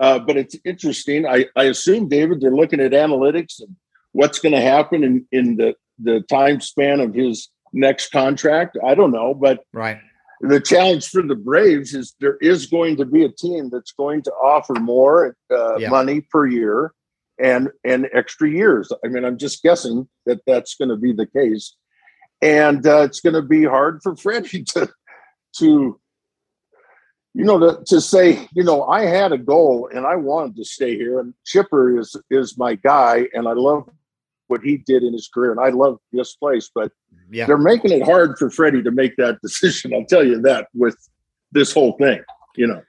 Uh, but it's interesting. I, I assume, David, they're looking at analytics and what's going to happen in, in the, the time span of his next contract. I don't know, but right the challenge for the Braves is there is going to be a team that's going to offer more uh, yeah. money per year and and extra years. I mean, I'm just guessing that that's going to be the case. and uh, it's going to be hard for Freddie to to you know to, to say you know I had a goal and I wanted to stay here and Chipper is is my guy and I love what he did in his career and I love this place but yeah. they're making it hard for Freddie to make that decision. I'll tell you that with this whole thing you know?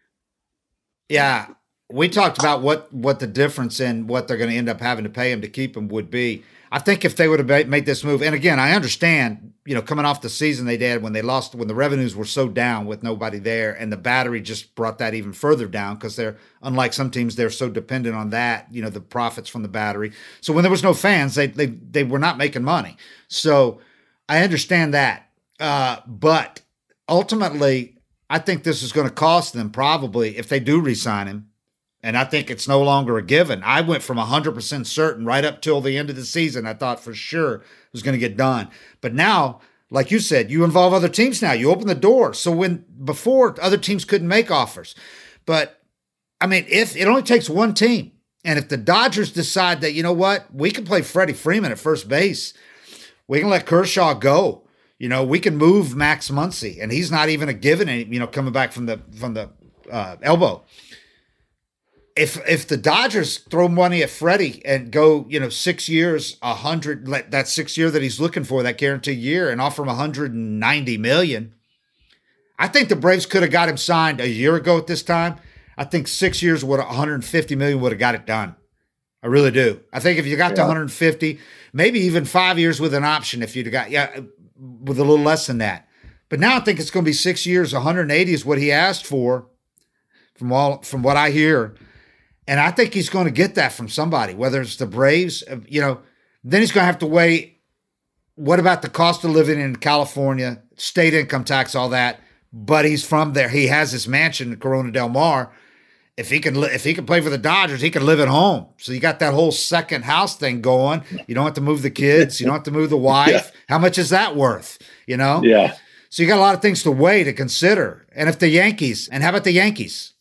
Yeah we talked about what what the difference in what they're going to end up having to pay him to keep him would be I think if they would have made this move, and again, I understand, you know, coming off the season they did when they lost, when the revenues were so down with nobody there, and the battery just brought that even further down because they're, unlike some teams, they're so dependent on that, you know, the profits from the battery. So when there was no fans, they they they were not making money. So I understand that, uh, but ultimately, I think this is going to cost them probably if they do resign him and I think it's no longer a given. I went from 100% certain right up till the end of the season. I thought for sure it was going to get done. But now, like you said, you involve other teams now. You open the door. So when before other teams couldn't make offers. But I mean, if it only takes one team, and if the Dodgers decide that, you know what, we can play Freddie Freeman at first base, we can let Kershaw go. You know, we can move Max Muncy, and he's not even a given, you know, coming back from the from the uh, elbow if if the Dodgers throw money at Freddie and go, you know, six years, a hundred, that six year that he's looking for, that guaranteed year, and offer him 190 million, I think the Braves could have got him signed a year ago at this time. I think six years would 150 million would have got it done. I really do. I think if you got yeah. to 150, maybe even five years with an option, if you'd got yeah, with a little less than that. But now I think it's going to be six years. 180 is what he asked for, from all from what I hear. And I think he's going to get that from somebody, whether it's the Braves, uh, you know, then he's going to have to weigh what about the cost of living in California, state income tax, all that. But he's from there. He has his mansion in Corona Del Mar. If he can, if he can play for the Dodgers, he can live at home. So you got that whole second house thing going. You don't have to move the kids. You don't have to move the wife. Yeah. How much is that worth? You know. Yeah. So you got a lot of things to weigh to consider. And if the Yankees, and how about the Yankees?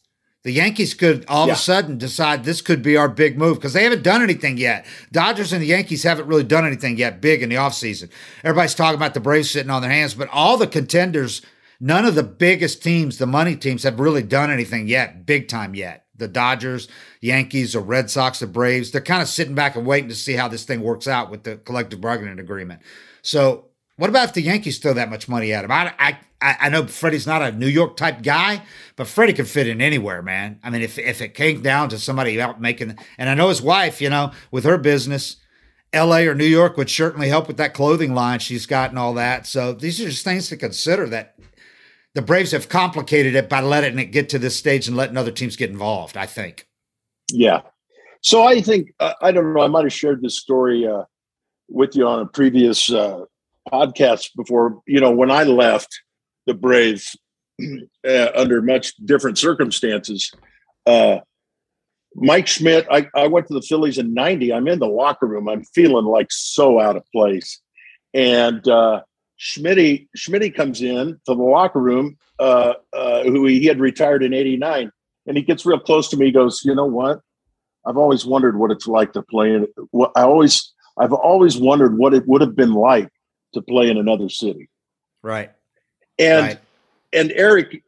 The Yankees could all yeah. of a sudden decide this could be our big move because they haven't done anything yet. Dodgers and the Yankees haven't really done anything yet big in the offseason. Everybody's talking about the Braves sitting on their hands, but all the contenders, none of the biggest teams, the money teams, have really done anything yet, big time yet. The Dodgers, Yankees, the Red Sox, the Braves, they're kind of sitting back and waiting to see how this thing works out with the collective bargaining agreement. So, what about if the Yankees throw that much money at him? I, I I, know Freddie's not a New York type guy, but Freddie could fit in anywhere, man. I mean, if if it came down to somebody out making, and I know his wife, you know, with her business, L.A. or New York would certainly help with that clothing line she's got and all that. So these are just things to consider that the Braves have complicated it by letting it get to this stage and letting other teams get involved. I think. Yeah. So I think uh, I don't know. I might have shared this story uh, with you on a previous uh, podcast before. You know, when I left the Braves uh, under much different circumstances. Uh, Mike Schmidt, I, I went to the Phillies in 90. I'm in the locker room. I'm feeling like so out of place. And uh, Schmitty, comes in to the locker room, uh, uh, who he had retired in 89. And he gets real close to me. He goes, You know what? I've always wondered what it's like to play. I always, I've always wondered what it would have been like to play in another city. Right. And right. and Eric,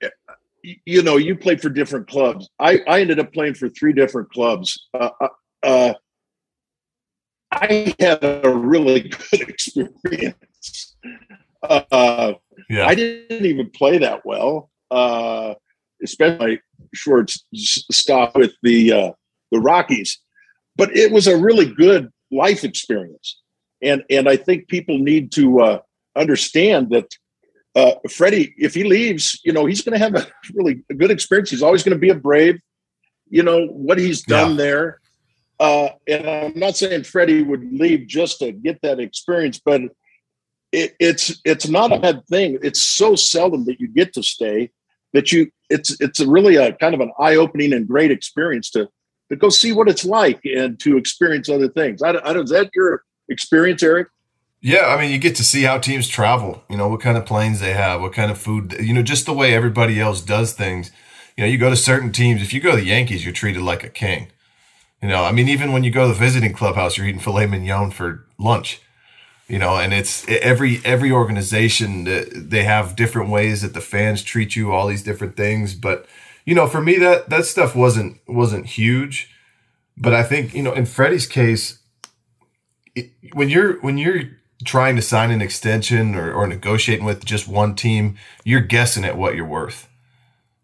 you know, you played for different clubs. I I ended up playing for three different clubs. Uh, uh, uh I had a really good experience. Uh, yeah. I didn't even play that well, uh, especially short stop with the uh, the Rockies. But it was a really good life experience, and and I think people need to uh, understand that uh, Freddie, if he leaves, you know, he's going to have a really good experience. He's always going to be a brave. You know what he's done yeah. there. Uh, and I'm not saying Freddie would leave just to get that experience, but it, it's it's not a bad thing. It's so seldom that you get to stay that you it's it's a really a kind of an eye opening and great experience to to go see what it's like and to experience other things. I, I is that your experience, Eric? Yeah, I mean, you get to see how teams travel. You know what kind of planes they have, what kind of food. You know, just the way everybody else does things. You know, you go to certain teams. If you go to the Yankees, you're treated like a king. You know, I mean, even when you go to the visiting clubhouse, you're eating filet mignon for lunch. You know, and it's every every organization uh, they have different ways that the fans treat you, all these different things. But you know, for me that that stuff wasn't wasn't huge. But I think you know, in Freddie's case, it, when you're when you're trying to sign an extension or, or negotiating with just one team, you're guessing at what you're worth.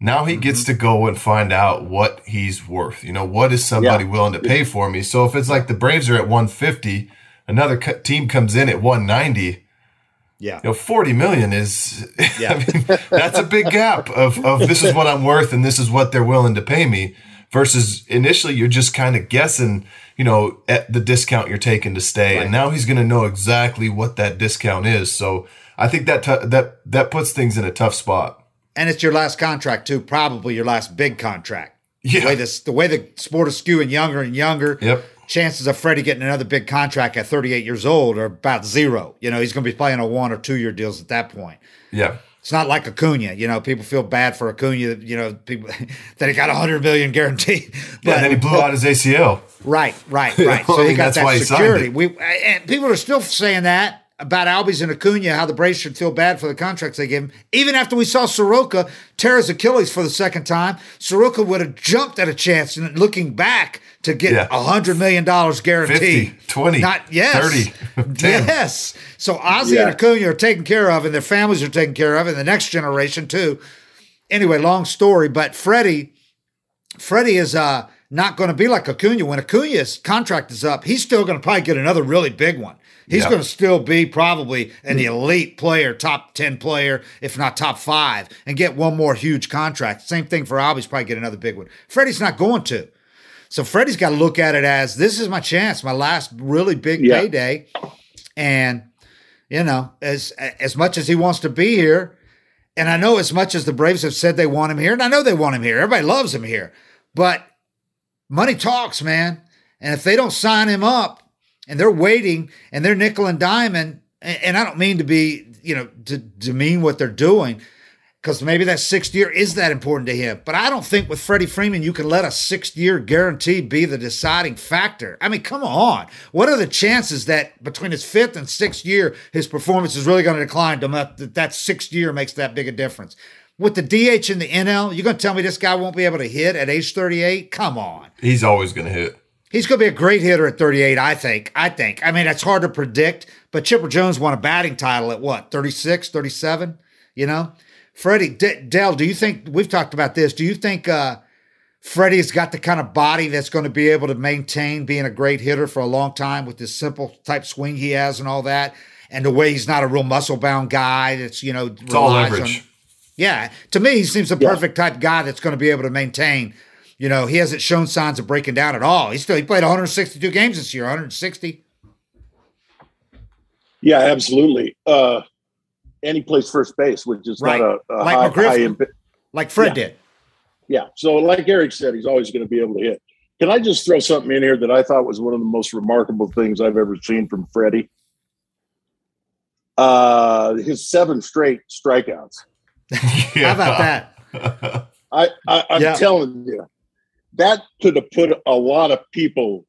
Now he mm-hmm. gets to go and find out what he's worth. You know, what is somebody yeah. willing to pay for me? So if it's like the Braves are at 150, another team comes in at 190. Yeah. You know, 40 million is, yeah. I mean, that's a big gap of, of this is what I'm worth and this is what they're willing to pay me versus initially you're just kind of guessing, you know, at the discount you're taking to stay. Right. And now he's going to know exactly what that discount is. So I think that, t- that, that puts things in a tough spot and it's your last contract too, probably your last big contract. Yeah. The way this, the way the sport is skewing younger and younger. Yep. Chances of Freddie getting another big contract at 38 years old are about zero. You know, he's going to be playing a one or two year deals at that point. Yeah. It's not like Acuna. You know, people feel bad for Acuna. You know, people that he got a 100 million guaranteed. But, yeah, and then he blew out his ACL. Right, right, right. So he got that security. We and people are still saying that about Albies and Acuna, how the Braves should feel bad for the contracts they gave him. Even after we saw Soroka tear his Achilles for the second time, Soroka would have jumped at a chance. And looking back to get a yeah. hundred million dollars guaranteed, 50, 20, not yes, 30, 10. yes. So Ozzie yeah. and Acuna are taken care of, and their families are taken care of, and the next generation too. Anyway, long story, but Freddie, Freddie is uh, not going to be like Acuna. When Acuna's contract is up, he's still going to probably get another really big one. He's yep. going to still be probably an mm. elite player, top 10 player, if not top five, and get one more huge contract. Same thing for Albies, probably get another big one. Freddie's not going to. So Freddie's got to look at it as this is my chance, my last really big yeah. payday. And, you know, as as much as he wants to be here, and I know as much as the Braves have said they want him here, and I know they want him here, everybody loves him here, but money talks, man. And if they don't sign him up, and they're waiting and they're nickel and diamond. And I don't mean to be, you know, to demean what they're doing because maybe that sixth year is that important to him. But I don't think with Freddie Freeman, you can let a sixth year guarantee be the deciding factor. I mean, come on. What are the chances that between his fifth and sixth year, his performance is really going to decline? That that sixth year makes that big a difference. With the DH in the NL, you're going to tell me this guy won't be able to hit at age 38? Come on. He's always going to hit. He's going to be a great hitter at 38, I think. I think. I mean, it's hard to predict, but Chipper Jones won a batting title at what, 36, 37? You know? Freddie, D- Dell, do you think, we've talked about this, do you think uh, Freddie's got the kind of body that's going to be able to maintain being a great hitter for a long time with this simple type swing he has and all that? And the way he's not a real muscle bound guy that's, you know, it's all leverage. On, yeah. To me, he seems the yeah. perfect type guy that's going to be able to maintain you know, he hasn't shown signs of breaking down at all. He still he played 162 games this year, 160. Yeah, absolutely. Uh, and he plays first base, which is right. not a, a like high, high like Fred yeah. did. Yeah. So, like Eric said, he's always going to be able to hit. Can I just throw something in here that I thought was one of the most remarkable things I've ever seen from Freddie? Uh, his seven straight strikeouts. How about that? I, I am yeah. telling you, that could have put a lot of people.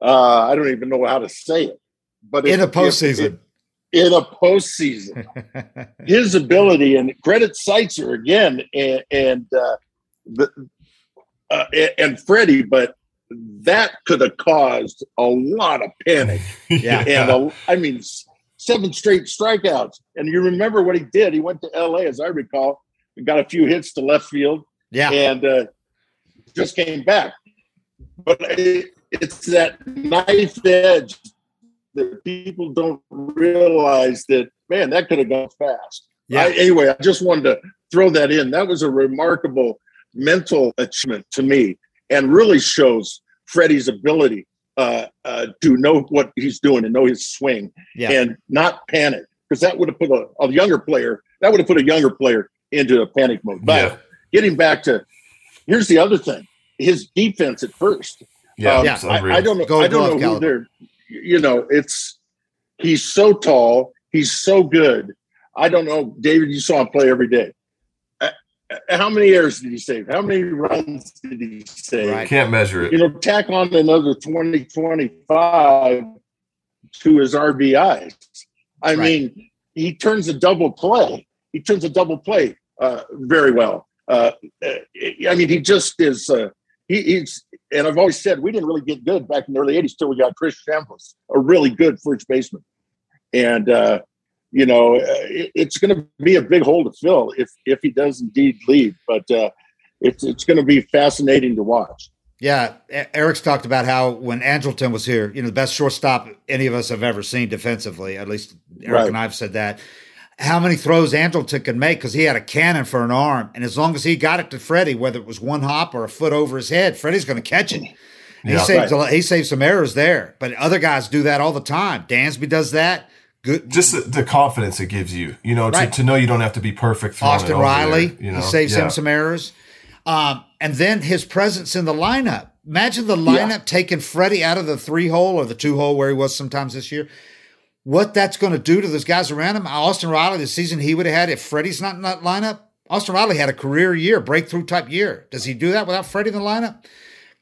Uh, I don't even know how to say it, but in a postseason, in a postseason, his ability and credit Seitzer again, and, and uh, the uh, and Freddie, but that could have caused a lot of panic. yeah, and a, I mean, seven straight strikeouts. And you remember what he did? He went to L.A. as I recall, and got a few hits to left field. Yeah, and uh, just came back. But it, it's that knife edge that people don't realize that, man, that could have gone fast. Yeah. I, anyway, I just wanted to throw that in. That was a remarkable mental achievement to me and really shows Freddie's ability uh, uh, to know what he's doing and know his swing yeah. and not panic because that would have put a, a, younger player that would have put a younger player into a panic mode. But yeah. getting back to Here's the other thing: his defense at first. Yeah, um, yeah. I, I, don't know. Go I don't know who they're. You know, it's he's so tall. He's so good. I don't know, David. You saw him play every day. Uh, uh, how many errors did he save? How many runs did he save? I Can't measure it. You know, tack on another 20, 25. to his RBIs. I right. mean, he turns a double play. He turns a double play uh, very well. Uh, I mean, he just is. Uh, he, he's, and I've always said we didn't really get good back in the early '80s till we got Chris Chambliss, a really good first baseman, and uh, you know, it, it's going to be a big hole to fill if if he does indeed leave. But uh, it's it's going to be fascinating to watch. Yeah, Eric's talked about how when Andrelton was here, you know, the best shortstop any of us have ever seen defensively. At least Eric right. and I've said that. How many throws Andrelton could make because he had a cannon for an arm, and as long as he got it to Freddie, whether it was one hop or a foot over his head, Freddie's going to catch it. Yeah, he saved right. he saves some errors there, but other guys do that all the time. Dansby does that. Good, just the, the confidence it gives you, you know, right. to, to know you don't have to be perfect. Austin Riley, there, you know? he saves yeah. him some errors. Um, and then his presence in the lineup. Imagine the lineup yeah. taking Freddie out of the three hole or the two hole where he was sometimes this year. What that's going to do to those guys around him. Austin Riley, the season he would have had if Freddie's not in that lineup. Austin Riley had a career year, breakthrough type year. Does he do that without Freddie in the lineup?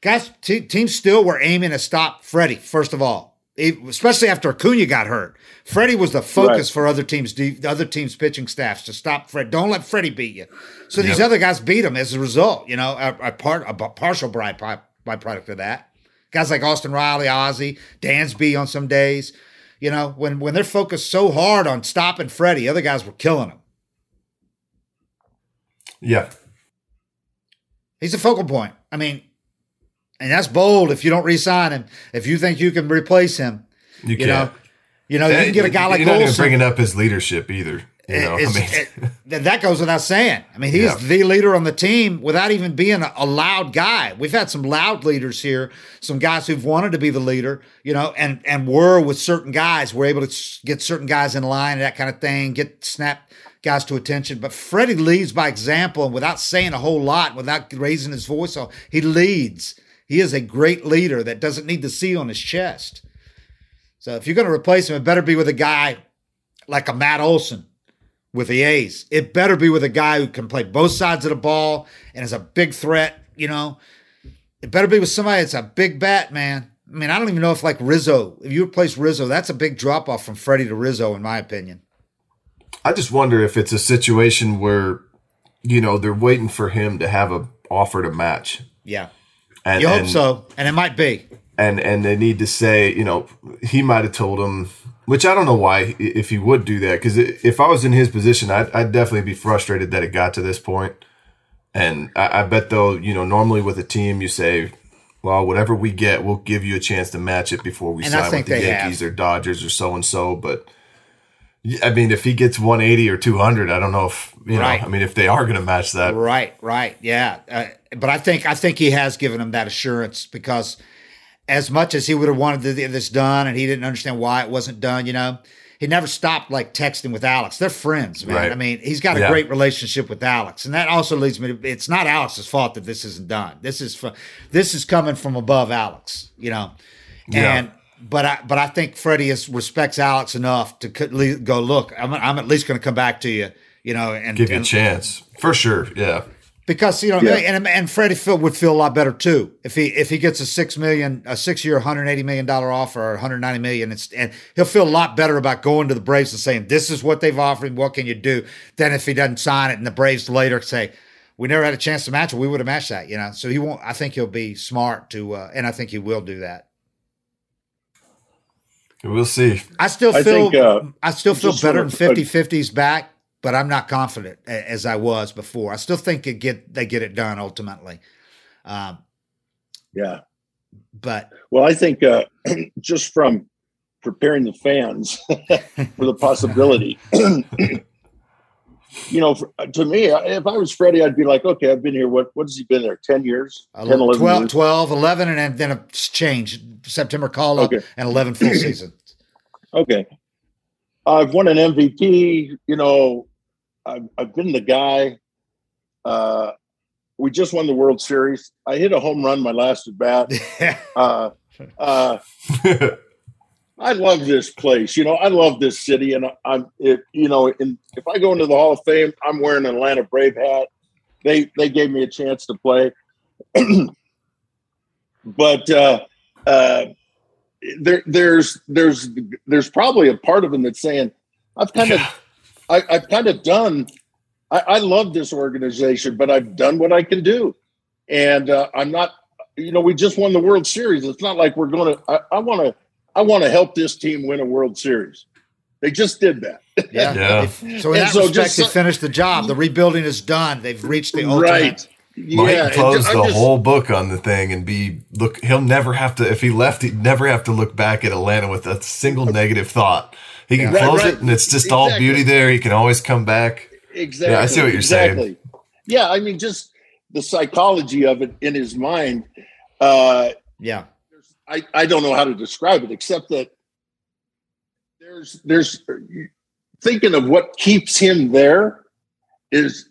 Guys, teams still were aiming to stop Freddie, first of all especially after Acuna got hurt. Freddie was the focus right. for other teams, the other teams' pitching staffs to stop Fred. Don't let Freddie beat you. So these other guys beat him as a result. You know, a, a part a partial byproduct of that. Guys like Austin Riley, Ozzie, Dansby on some days. You know, when when they're focused so hard on stopping Freddie, other guys were killing him. Yeah, he's a focal point. I mean, and that's bold if you don't re-sign him. If you think you can replace him, you, you know, you know, you can get a guy like You're not even bringing up his leadership either. You know, I mean, it, that goes without saying. I mean, he's yeah. the leader on the team without even being a, a, loud guy. We've had some loud leaders here, some guys who've wanted to be the leader, you know, and and were with certain guys, were able to get certain guys in line, and that kind of thing, get snap guys to attention. But Freddie leads by example and without saying a whole lot, without raising his voice, so he leads. He is a great leader that doesn't need the C on his chest. So if you're going to replace him, it better be with a guy like a Matt Olson with the A's. It better be with a guy who can play both sides of the ball and is a big threat, you know. It better be with somebody that's a big bat, man. I mean, I don't even know if like Rizzo, if you replace Rizzo, that's a big drop off from Freddie to Rizzo, in my opinion. I just wonder if it's a situation where, you know, they're waiting for him to have a offer to match. Yeah. And, you hope and, so, and it might be. And and they need to say, you know, he might have told him, which I don't know why if he would do that, because if I was in his position, I'd, I'd, definitely be frustrated that it got to this point. And I, I bet though, you know, normally with a team, you say, well, whatever we get, we'll give you a chance to match it before we and sign with the Yankees have. or Dodgers or so and so. But I mean, if he gets 180 or 200, I don't know if you right. know. I mean, if they are going to match that, right, right, yeah. Uh, but I think I think he has given him that assurance because as much as he would have wanted this done and he didn't understand why it wasn't done, you know, he never stopped like texting with Alex. They're friends, man. Right. I mean, he's got a yeah. great relationship with Alex, and that also leads me to it's not Alex's fault that this isn't done. This is for, this is coming from above Alex, you know, yeah. and but I but I think Freddie is, respects Alex enough to go look. I'm I'm at least going to come back to you, you know, and give you and, a chance for sure. Yeah, because you know, yeah. and and Freddie Phil would feel a lot better too if he if he gets a six million a six year 180 million dollar offer or 190 million, it's, and he'll feel a lot better about going to the Braves and saying this is what they've offered, what can you do, than if he doesn't sign it and the Braves later say. We never had a chance to match it. We would have matched that, you know. So he won't. I think he'll be smart to, uh, and I think he will do that. We'll see. I still feel I, think, uh, I still feel better than 50 50s back, but I'm not confident as I was before. I still think they get they get it done ultimately. Um, yeah. But well, I think uh, just from preparing the fans for the possibility you know, for, to me, if I was Freddie, I'd be like, okay, I've been here. What what has he been there? 10 years? 10, 11 12, years? 12, 11, and then it's changed. September call up okay. and 11 full seasons. Okay. I've won an MVP. You know, I've, I've been the guy. Uh, we just won the World Series. I hit a home run my last at bat. uh, uh, I love this place. You know, I love this city, and I'm, it, you know, and if I go into the Hall of Fame, I'm wearing an Atlanta Brave hat. They they gave me a chance to play, but uh, uh, there there's there's there's probably a part of him that's saying, I've kind Yeah. of I, I've kind of done. I, I love this organization, but I've done what I can do, and uh, I'm not. You know, we just won the World Series. It's not like we're going to. I want to. I want to help this team win a World Series. They just did that. Yeah. Yeah. So in And that so respect, just they finished the job. The rebuilding is done. They've reached the ultimate. right. Mike and closed I'm the just- whole book on the thing and be look. He'll never have to if he left. He'd never have to look back at Atlanta with a single negative thought. He can Right, close right. it and it's just all beauty there. He can always come back. Exactly. Yeah, I see what you're saying. Yeah, I mean, just the psychology of it in his mind. Uh, Yeah. I, I don't know how to describe it except that there's there's thinking of what keeps him there is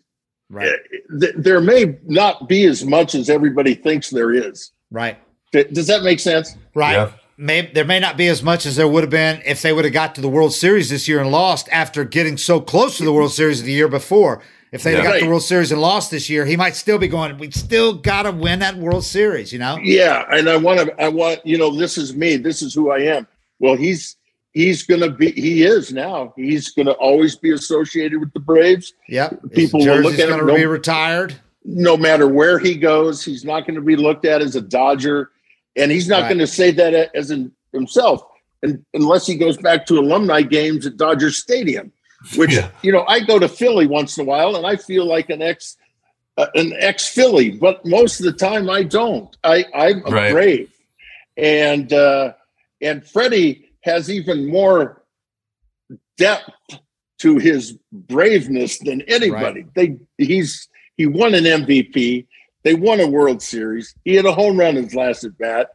Right. th- there may not be as much as everybody thinks there is. Right. Does that make sense? Right. Yeah. May, there may not be as much as there would have been if they would have got to the World Series this year and lost after getting so close to the World Series the year before. If they Yeah. got Right. the World Series and lost this year, he might still be going, we still got to win that World Series, you know? Yeah, and I want to. I want you know. This is me. This is who I am. Well, he's he's going to be. He is now. He's going to always be associated with the Braves. yeah People will look at him, going to be retired. no matter where he goes, he's not going to be looked at as a Dodger, and he's not Right. going to say that as in himself, and, unless he goes back to alumni games at Dodger Stadium, which Yeah. you know I go to Philly once in a while, and I feel like an ex uh, an ex Philly, but most of the time I don't. I I'm a Right. Brave, and uh, and Freddie has even more depth to his braveness than anybody. They he's he won an MVP. They won a World Series. He had a home run in his last at bat.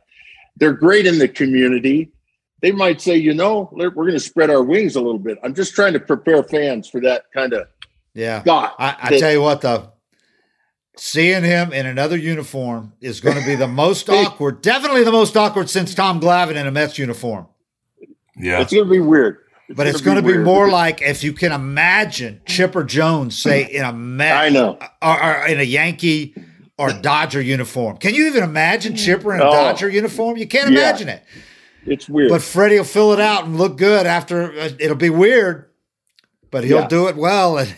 They're great in the community. They might say, you know, we're going to spread our wings a little bit. I'm just trying to prepare fans for that kind of Yeah. thought. I, I that- tell you what, though, seeing him in another uniform is going to be the most awkward, definitely the most awkward since Tom Glavine in a Mets uniform. Yeah. it's going to be weird. But it's going to be weird. more like if you can imagine Chipper Jones, say, in a I Met know. or, or in a Yankee or Dodger uniform. Can you even imagine Chipper in a Oh. Dodger uniform? You can't Yeah. imagine it. It's weird. But Freddie will fill it out and look good after. uh, It'll be weird, but he'll Yeah. do it well, and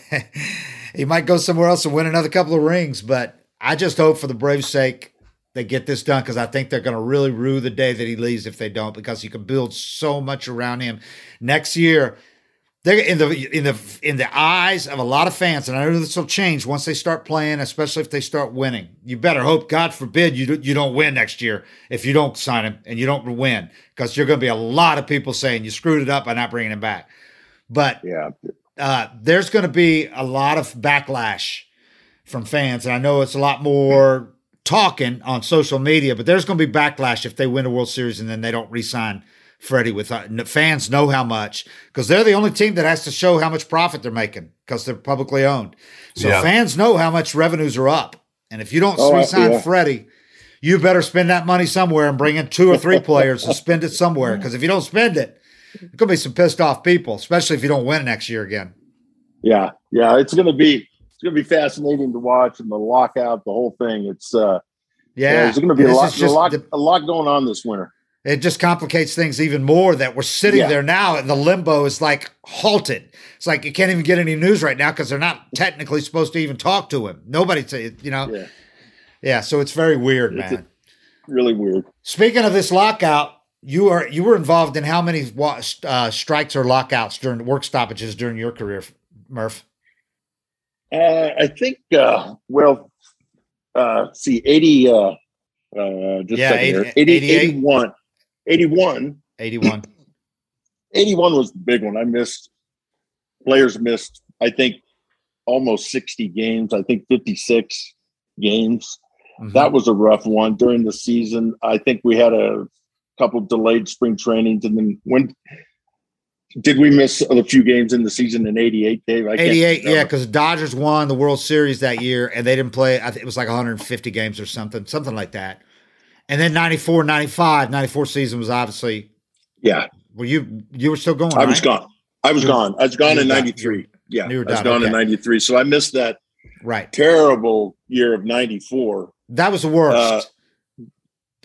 he might go somewhere else and win another couple of rings. But I just hope for the Braves' sake they get this done because I think they're going to really rue the day that he leaves if they don't, because you can build so much around him next year. They're in the in the in the eyes of a lot of fans, and I know this will change once they start playing, especially if they start winning. You better hope, God forbid, you do, you don't win next year if you don't sign him and you don't win, because you're going to be a lot of people saying you screwed it up by not bringing him back. But yeah. uh, there's going to be a lot of backlash from fans, and I know it's a lot more talking on social media, but there's going to be backlash if they win a World Series and then they don't re-sign Freddie. With uh, fans know how much because they're the only team that has to show how much profit they're making because they're publicly owned. So Yeah. fans know how much revenues are up, and if you don't Oh, re-sign yeah. Freddie. You better spend that money somewhere and bring in two or three players and spend it somewhere. Because if you don't spend it, there's gonna be some pissed off people, especially if you don't win next year again. Yeah. Yeah. It's going to be. It's going to be fascinating to watch, and the lockout, the whole thing. It's uh, Yeah, there's going to be a lot, just a lot, the- a lot going on this winter. it just complicates things even more that we're sitting Yeah. there now and the limbo is like halted. It's like you can't even get any news right now because they're not technically supposed to even talk to him. Nobody, say, you know, yeah. Yeah. So it's very weird, It's man. Really weird. Speaking of this lockout, you are you were involved in how many uh, strikes or lockouts during work stoppages during your career, Murph? Uh, I think. Uh, well, uh, see, eighty. Uh, uh, just Yeah, a 80 80, 81. 81. Eighty-one. 81 was the big one. I missed. Players missed. I think almost sixty games. I think fifty-six games. Mhm. That was a rough one during the season. I think we had a couple delayed spring trainings, and then when did we miss a few games in the season in '88, Dave? I 88, yeah, because Dodgers won the World Series that year and they didn't play. I think it was like 150 games or something, something like that. And then 94, 95, 94 season was obviously, yeah. well you, you were still going, I was gone. I was You were- gone. I was gone in were done. '93. Yeah, I was gone in '93. So I missed that Right. terrible year of '94. That was the worst. Uh,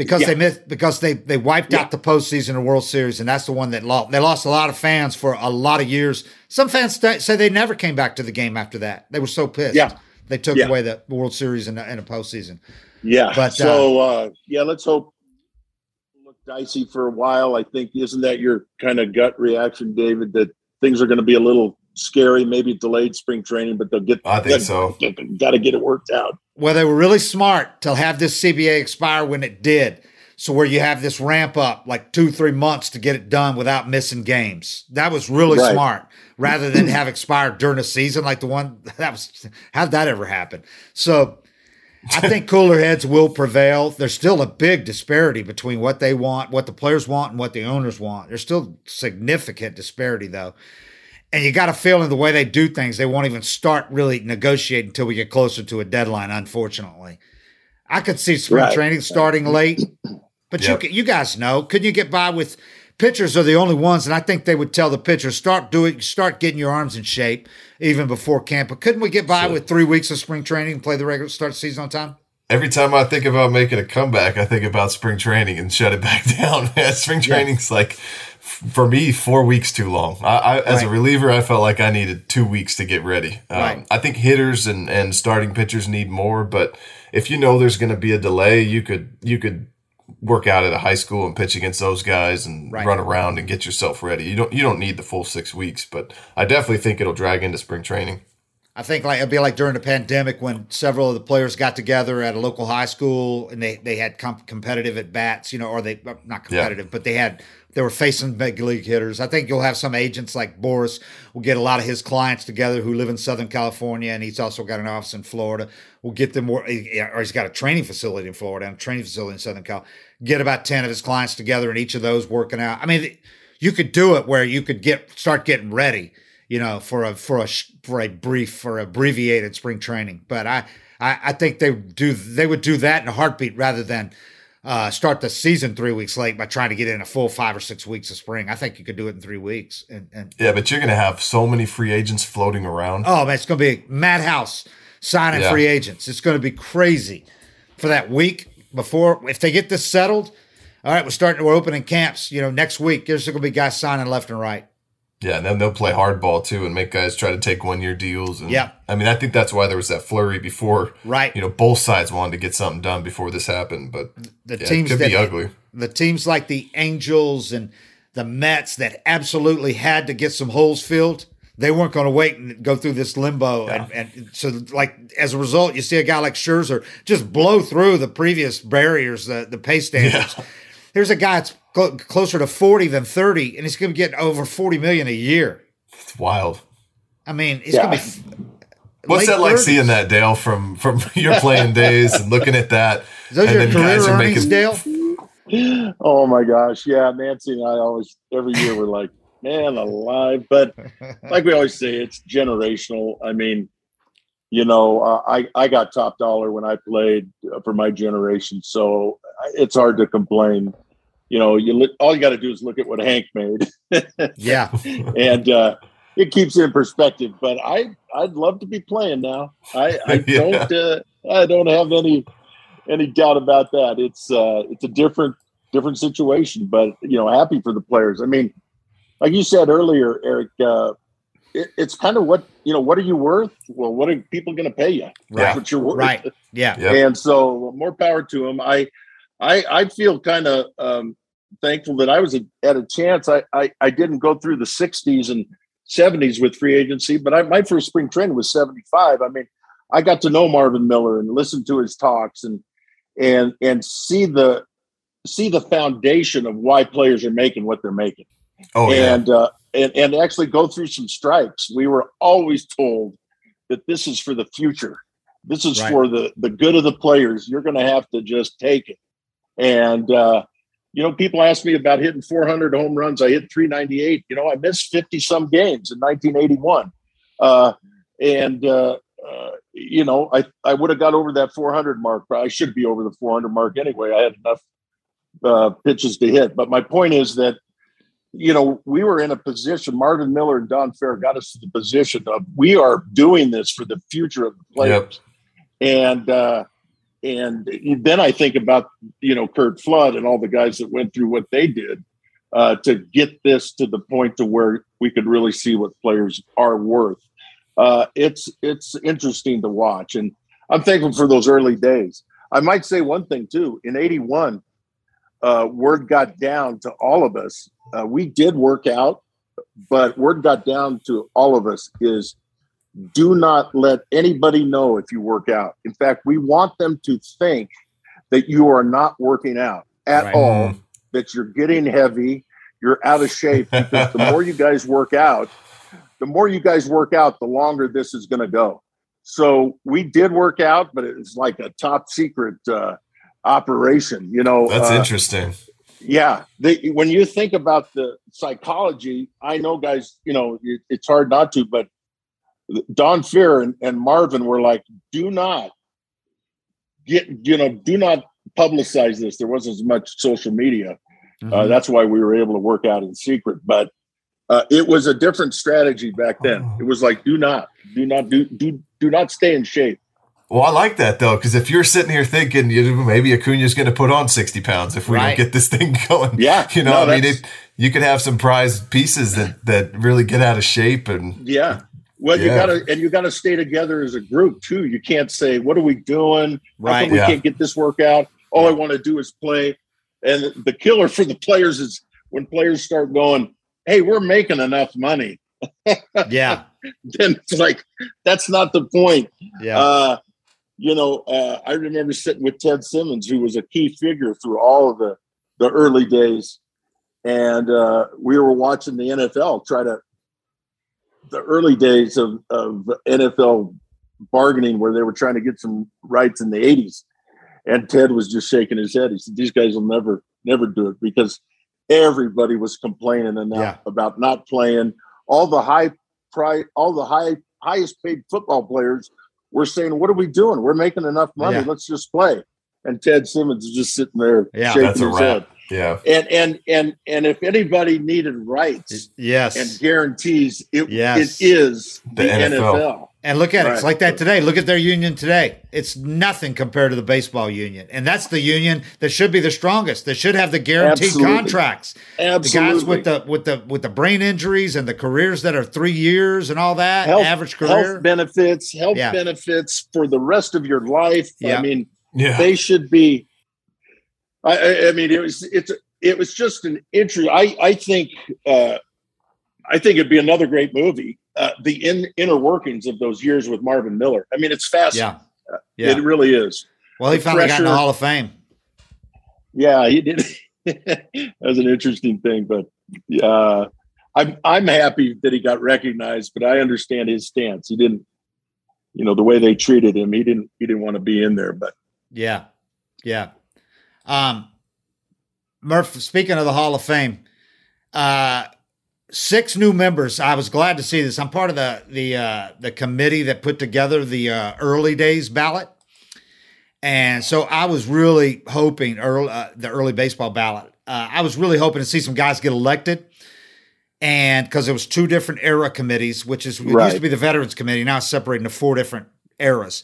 because yeah. they missed because they they wiped yeah. out the postseason or World Series, and that's the one that lost. They lost a lot of fans for a lot of years. Some fans st- say they never came back to the game after that. They were so pissed. Yeah. they took yeah. away the World Series in a, in a postseason. Yeah, but so uh, uh, yeah, let's hope look dicey for a while. I think isn't that your kind of gut reaction, David? That things are going to be a little scary, maybe delayed spring training, but they'll get. I think so. Got to get it worked out. Well, they were really smart to have this CBA expire when it did. So where you have this ramp up like two, three months to get it done without missing games. That was really right. smart rather than have expired during the season like the one that was how'd that ever happen? So I think cooler heads will prevail. There's still a big disparity between what they want, what the players want, and what the owners want. There's still significant disparity though. And you got a feeling the way they do things, they won't even start really negotiating until we get closer to a deadline, unfortunately. I could see spring right. training starting late, but yep. you you guys know, couldn't you get by with pitchers are the only ones, and I think they would tell the pitchers start doing, start getting your arms in shape even before camp. But couldn't we get by sure. with three weeks of spring training and play the regular start season on time? Every time I think about making a comeback, I think about spring training and shut it back down. spring training's yeah. like for me, four weeks too long. I, I as right. a reliever, I felt like I needed two weeks to get ready. Um, right. I think hitters and, and starting pitchers need more, but if you know there's going to be a delay, you could you could work out at a high school and pitch against those guys and right. run around and get yourself ready. You don't you don't need the full six weeks, but I definitely think it'll drag into spring training. I think like it'd be like during the pandemic when several of the players got together at a local high school and they they had comp- competitive at bats, you know, or they uh, not competitive, yeah. but they had they were facing big league hitters. I think you'll have some agents like Boras will get a lot of his clients together who live in Southern California, and he's also got an office in Florida. We'll get them more, or he's got a training facility in Florida and a training facility in Southern Cal. Get about ten of his clients together, and each of those working out. I mean, you could do it where you could get start getting ready, you know, for a for a for a brief for abbreviated spring training. But I I, I think they do they would do that in a heartbeat rather than uh, start the season three weeks late by trying to get in a full five or six weeks of spring. I think you could do it in three weeks. And, and yeah, but you're going to have so many free agents floating around. Oh man, it's going to be madhouse signing yeah. free agents. It's going to be crazy for that week before. If they get this settled, all right, we're starting. We're opening camps. You know, next week there's going to be guys signing left and right. Yeah, and then they'll play hardball too and make guys try to take one year deals. And yeah, I mean, I think that's why there was that flurry before. Right. You know, both sides wanted to get something done before this happened, but the yeah, teams could that, be ugly. The teams like the Angels and the Mets that absolutely had to get some holes filled. They weren't going to wait and go through this limbo, yeah. and, and so like as a result, you see a guy like Scherzer just blow through the previous barriers, the the pay standards. Yeah. Here's a guy that's cl- closer to 40 than 30, and he's going to get over 40 million a year. It's wild. I mean, he's yeah. going to be. What's that 30s. like seeing that, Dale, from from your playing days and looking at that? Is those your career earnings, making... Dale? Oh my gosh, yeah. Nancy and I always every year we're like, man, alive. But like we always say, it's generational. I mean, you know, uh, I I got top dollar when I played for my generation, so it's hard to complain. You know, you look, all you got to do is look at what Hank made. yeah, and uh, it keeps it in perspective. But I I'd love to be playing now. I I don't uh, I don't have any any doubt about that. It's uh, it's a different different situation, but you know, happy for the players. I mean, like you said earlier, Eric. Uh, it, it's kind of what you know. What are you worth? Well, what are people going to pay you? Right. That's what you're worth. Right. Yeah. Yep. And so, more power to them. I, I, I feel kind of um, thankful that I was a, at a chance. I, I, I didn't go through the '60s and '70s with free agency, but I, my first spring training was '75. I mean, I got to know Marvin Miller and listen to his talks and and and see the see the foundation of why players are making what they're making. Oh, and yeah. uh, and, and actually go through some strikes. We were always told that this is for the future. This is right. for the the good of the players. You're going to have to just take it. And uh, you know, people ask me about hitting 400 home runs. I hit 398. You know, I missed 50 some games in 1981, uh, and uh, uh, you know, I I would have got over that 400 mark. But I should be over the 400 mark anyway. I had enough uh, pitches to hit. But my point is that you know, we were in a position, Marvin Miller and Don Fehr got us to the position of we are doing this for the future of the players. Yep. And, uh, and then I think about you know Curt Flood and all the guys that went through what they did uh, to get this to the point to where we could really see what players are worth. Uh, it's it's interesting to watch, and I'm thankful for those early days. I might say one thing too. In '81, uh, word got down to all of us. Uh, we did work out, but word got down to all of us is do not let anybody know if you work out. In fact, we want them to think that you are not working out at right. all, mm-hmm. that you're getting heavy, you're out of shape. Because the more you guys work out, the more you guys work out, the longer this is going to go. So we did work out, but it's like a top secret uh, operation. You know, that's uh, interesting. Yeah, they, when you think about the psychology, I know, guys. You know, it, it's hard not to, but Don Fehr and, and Marvin were like, do not get, you know, do not publicize this. There wasn't as much social media. Uh, mm-hmm. Uh, that's why we were able to work out in secret. But uh, it was a different strategy back then. Oh. It was like, do not, do not, do, do, do not stay in shape. Well, I like that though, because if you're sitting here thinking you know, maybe Acuna's going to put on 60 pounds if we right. don't get this thing going, yeah, you know, no, I mean, it, you could have some prized pieces that that really get out of shape and yeah, well, yeah. you gotta and you gotta stay together as a group too. You can't say, "What are we doing? Right? we can't get this workout. All I want to do is play." And the killer for the players is when players start going, "Hey, we're making enough money." yeah. then it's like that's not the point. Yeah. Uh, you know, uh, I remember sitting with Ted Simmons, who was a key figure through all of the the early days, and uh, we were watching the NFL try to the early days of, of NFL bargaining where they were trying to get some rights in the 80s. And Ted was just shaking his head. He said, These guys will never, never do it because everybody was complaining and yeah. about not playing. All the high price, all the high highest paid football players were saying, What are we doing? We're making enough money. Yeah. Let's just play. And Ted Simmons is just sitting there yeah, shaking his head. Yeah. And and and and if anybody needed rights, yes, and guarantees, it yes. it is the, the NFL. NFL. And look at right. it. It's like that today. Look at their union today. It's nothing compared to the baseball union. And that's the union that should be the strongest. That should have the guaranteed Absolutely. contracts. Absolutely. The guys with the with the with the brain injuries and the careers that are three years and all that, health, average career. Health benefits, health yeah. benefits for the rest of your life. Yeah. I mean, yeah. they should be I, I mean, it was it's it was just an entry. I I think uh, I think it'd be another great movie. Uh, the in, inner workings of those years with Marvin Miller. I mean, it's fascinating. Yeah, uh, yeah. it really is. Well, he the finally pressure, got in the Hall of Fame. Yeah, he did. that was an interesting thing, but uh, I'm I'm happy that he got recognized. But I understand his stance. He didn't, you know, the way they treated him. He didn't he didn't want to be in there. But yeah, yeah. Um, Murph, speaking of the Hall of Fame, uh, six new members. I was glad to see this. I'm part of the the uh, the committee that put together the uh, early days ballot, and so I was really hoping early, uh, the early baseball ballot. Uh, I was really hoping to see some guys get elected, and because it was two different era committees, which is right. used to be the Veterans Committee, now it's separated into four different eras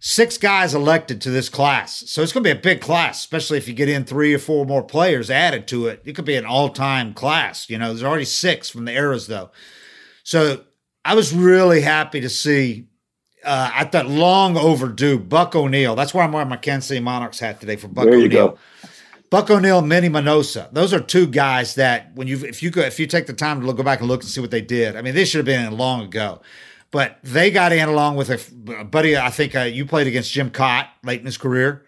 six guys elected to this class. So it's going to be a big class, especially if you get in three or four more players added to it. It could be an all time class. You know, there's already six from the eras, though. So I was really happy to see. Uh, I thought long overdue. Buck O'Neil. That's why I'm wearing my Kansas City Monarchs hat today for Buck there O'Neil. Buck O'Neil, Minnie Minoso. Those are two guys that when you if you go if you take the time to look, go back and look and see what they did. I mean, they should have been in long ago. But they got in along with a, buddy. I think uh, you played against Jim Kaat late in his career.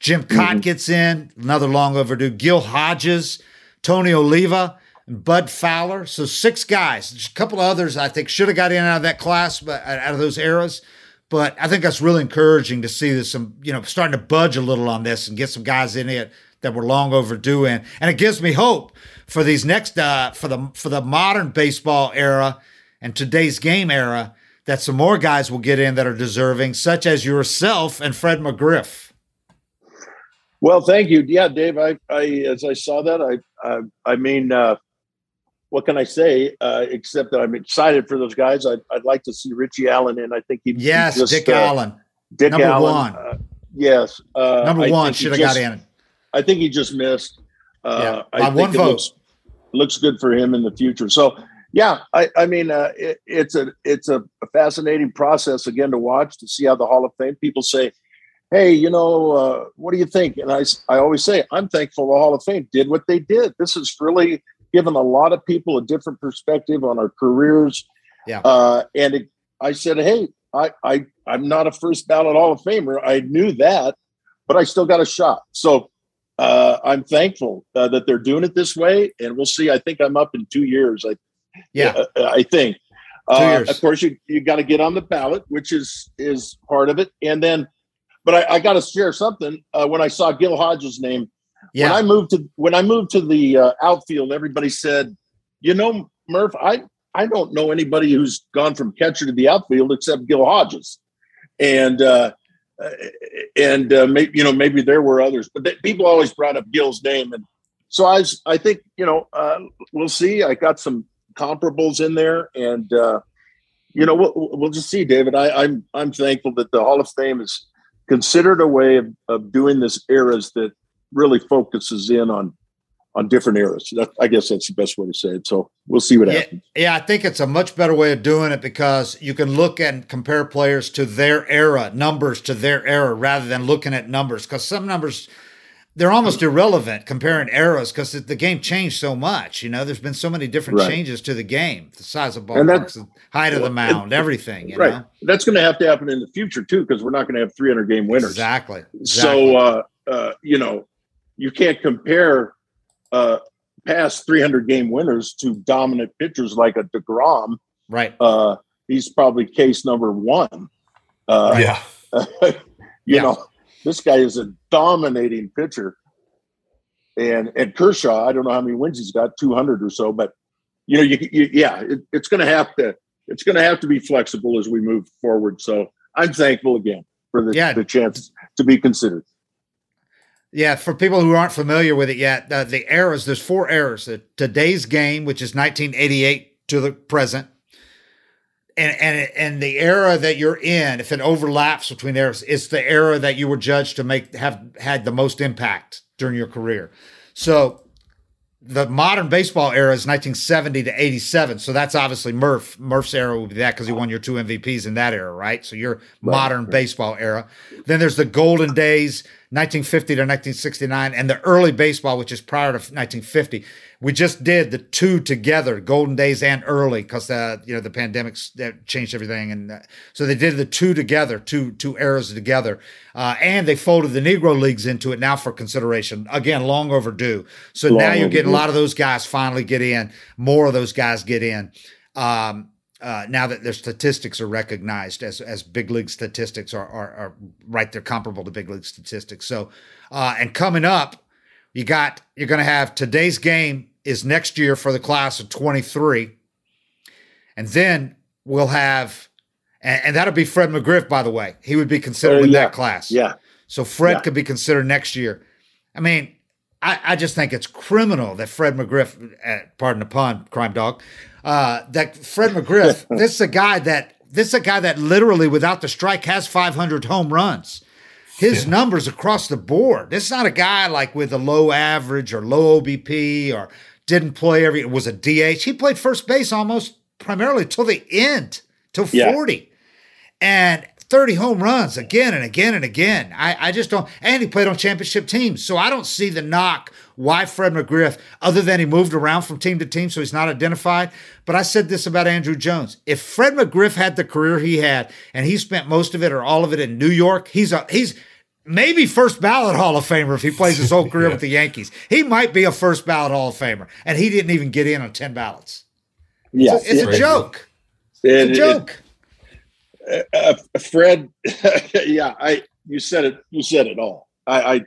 Jim mm-hmm. gets in, another long overdue. Gil Hodges, Tony Oliva, and Bud Fowler. So six guys. A couple of others I think should have got in out of that class, but uh, out of those eras. But I think that's really encouraging to see this some, you know, starting to budge a little on this and get some guys in it that were long overdue in. And it gives me hope for these next uh for the for the modern baseball era and today's game era that some more guys will get in that are deserving, such as yourself and Fred McGriff. Well, thank you. Yeah, Dave. I, I as I saw that, I, I, I mean, uh, what can I say uh, except that I'm excited for those guys. I'd, I'd like to see Richie Allen in. I think he yes, just, Dick uh, Allen, Dick Number Allen. One. Uh, Yes. Uh, Number I one should have got in. I think he just missed. Uh, Yeah, I one vote. Looks, looks good for him in the future. So, yeah, I, I mean, uh, it, it's a it's a fascinating process again to watch to see how the Hall of Fame people say, "Hey, you know, uh, what do you think?" And I I always say, I'm thankful the Hall of Fame did what they did. This has really given a lot of people a different perspective on our careers. Yeah. Uh, and it, I said, "Hey, I I I'm not a first ballot Hall of Famer. I knew that, but I still got a shot." So uh, I'm thankful uh, that they're doing it this way, and we'll see. I think I'm up in two years. I Yeah. I think. Uh. Of course, you you got to get on the ballot, which is is part of it, and then. But I, I got to share something. Uh, when I saw Gil Hodges' name, Yeah. when I moved to when I moved to the uh, outfield, everybody said, "You know, Murph, I I don't know anybody who's gone from catcher to the outfield except Gil Hodges," and uh, uh, and uh, maybe you know maybe there were others, but people always brought up Gil's name, and so I was, I think you know uh, we'll see. I got some comparables in there, and uh, you know we'll, we'll just see, David. I, I'm I'm thankful that the Hall of Fame is considered a way of, of doing this eras that really focuses in on on different eras. That, I guess that's the best way to say it. So we'll see what Yeah, happens. yeah, I think it's a much better way of doing it because you can look and compare players to their era, numbers to their era, rather than looking at numbers. Because some numbers, they're almost irrelevant comparing eras because the game changed so much. You know, there's been so many different Right. changes to the game, the size of And that- ballparks, the height of the Well, it- mound, everything. You right. know, That's going to have to happen in the future too, because we're not going to have 300 game winners. exactly. exactly. So uh, uh, you know, you can't compare uh, past 300 game winners to dominant pitchers like a Degrom. right. Uh, he's probably case number one. Uh, yeah. you Yeah. know, this guy is a dominating pitcher. And and Kershaw, I don't know how many wins he's got, 200 or so, but you know, you, you yeah, it, it's going to have to it's going to have to be flexible as we move forward. So I'm thankful again for the, Yeah. the chance to be considered. Yeah, for people who aren't familiar with it yet, uh, the eras, there's four eras. The, today's game, which is 1988 to the present. And, and and the era that you're in, if it overlaps between eras, it's the era that you were judged to make have had the most impact during your career. So the modern baseball era is 1970 to 87. So that's obviously Murph. Murph's era would be that because he won your two MVPs in that era, right? So your modern baseball era. Then there's the golden days, 1950 to 1969, and the early baseball, which is prior to 1950. We just did the two together, golden days and early, because uh, you know the pandemics that changed everything, and uh, so they did the two together, two two eras together, uh, and they folded the Negro leagues into it now for consideration. Again, long overdue. So Long now you're getting a lot of those guys finally get in. More of those guys get in. Um, uh, now that their statistics are recognized as as big league statistics are are, are right, they're comparable to big league statistics. So, uh, and coming up, you got you're going to have today's game is next year for the class of 23, and then we'll have, and, and that'll be Fred McGriff, by the way. He would be considered Oh, in yeah. that class. Yeah. So Fred Yeah. could be considered next year. I mean, I, I just think it's criminal that Fred McGriff, uh, pardon the pun, crime dog, uh, that Fred McGriff, this is a guy that this is a guy that literally without the strike has 500 home runs. His numbers across the board. This is not a guy like with a low average or low OBP or didn't play every. It Was a DH. He played first base almost primarily till the end, till Yeah. 40 and 30 home runs again and again and again. I, I just don't. And he played on championship teams. So I don't see the knock why Fred McGriff, other than he moved around from team to team, so he's not identified. But I said this about Andruw Jones. If Fred McGriff had the career he had and he spent most of it or all of it in New York, he's a he's maybe first ballot Hall of Famer if he plays his whole career with the Yankees. He might be a first ballot Hall of Famer. And he didn't even get in on 10 ballots. Yeah. It's, it's a Crazy. joke. It- It's a it- joke. uh, Fred, yeah, I you said it. You said it all. I, I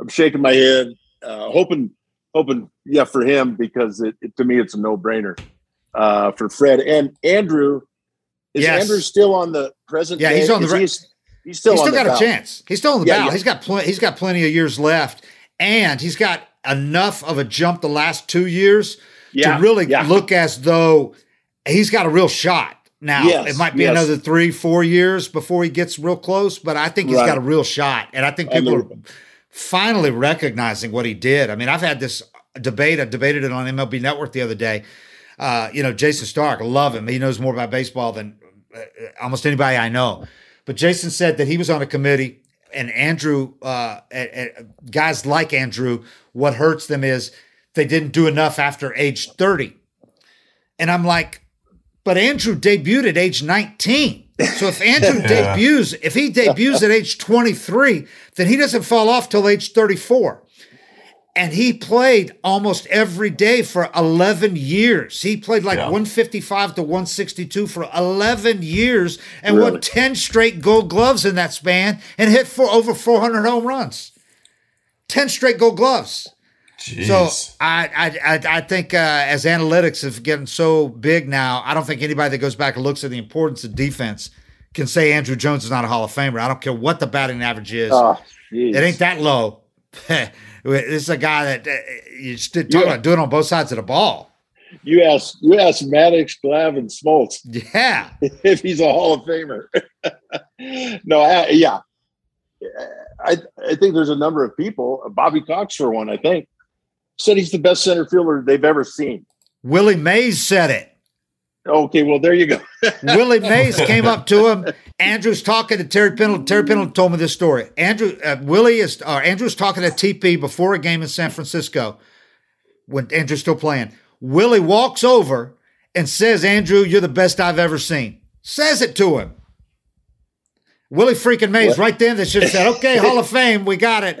I'm shaking my head, uh, hoping, hoping, yeah, for him because it, it to me it's a no brainer. Uh, for Fred and Andrew, is Yes. Andrew still on the present? Yeah, day? he's on the re- He's, he's still he's still got a chance. He's still on the Yeah, ballot. yeah. He's got pl- he's got plenty of years left, and he's got enough of a jump the last two years Yeah, to really look as though he's got a real shot. Now Yes, it might be yes. another three, four years before he gets real close, but I think he's Right. got a real shot, and I think people are. Finally recognizing what he did. I mean, I've had this debate. I debated it on MLB Network the other day. Uh, you know, Jayson Stark, love him. He knows more about baseball than uh, almost anybody I know. But Jason said that he was on a committee, and Andrew, uh, guys like Andrew, what hurts them is they didn't do enough after age 30. And I'm like, but Andrew debuted at age 19. So if Andrew Yeah. debuts, if he debuts at age 23, then he doesn't fall off till age 34. And he played almost every day for 11 years. He played like Yeah. 155 to 162 for 11 years and won 10 straight gold gloves in that span and hit for over 400 home runs. 10 straight gold gloves. Jeez. So I I I, think uh, as analytics have gotten so big now, I don't think anybody that goes back and looks at the importance of defense can say Andruw Jones is not a Hall of Famer. I don't care what the batting average is; Oh, it ain't that low. this is a guy that uh, you still talking Yeah. about doing it on both sides of the ball. You ask you ask Maddux, Glav, and Smoltz Yeah, if he's a Hall of Famer. no, I, yeah, I I think there's a number of people. Bobby Cox, for one, I think, said he's the best center fielder they've ever seen. Willie Mays said it. Okay, well there you go. Willie Mays came up to him. Andrew's talking to Terry Pendleton. Terry Pendleton told me this story. Andrew, uh, Willie is, uh, Andrew's talking to TP before a game in San Francisco when Andrew's still playing. Willie walks over and says, Andrew, you're the best I've ever seen. Says it to him. Willie freaking Mays, What? right then, they should have said, okay, Hall of Fame, we got it.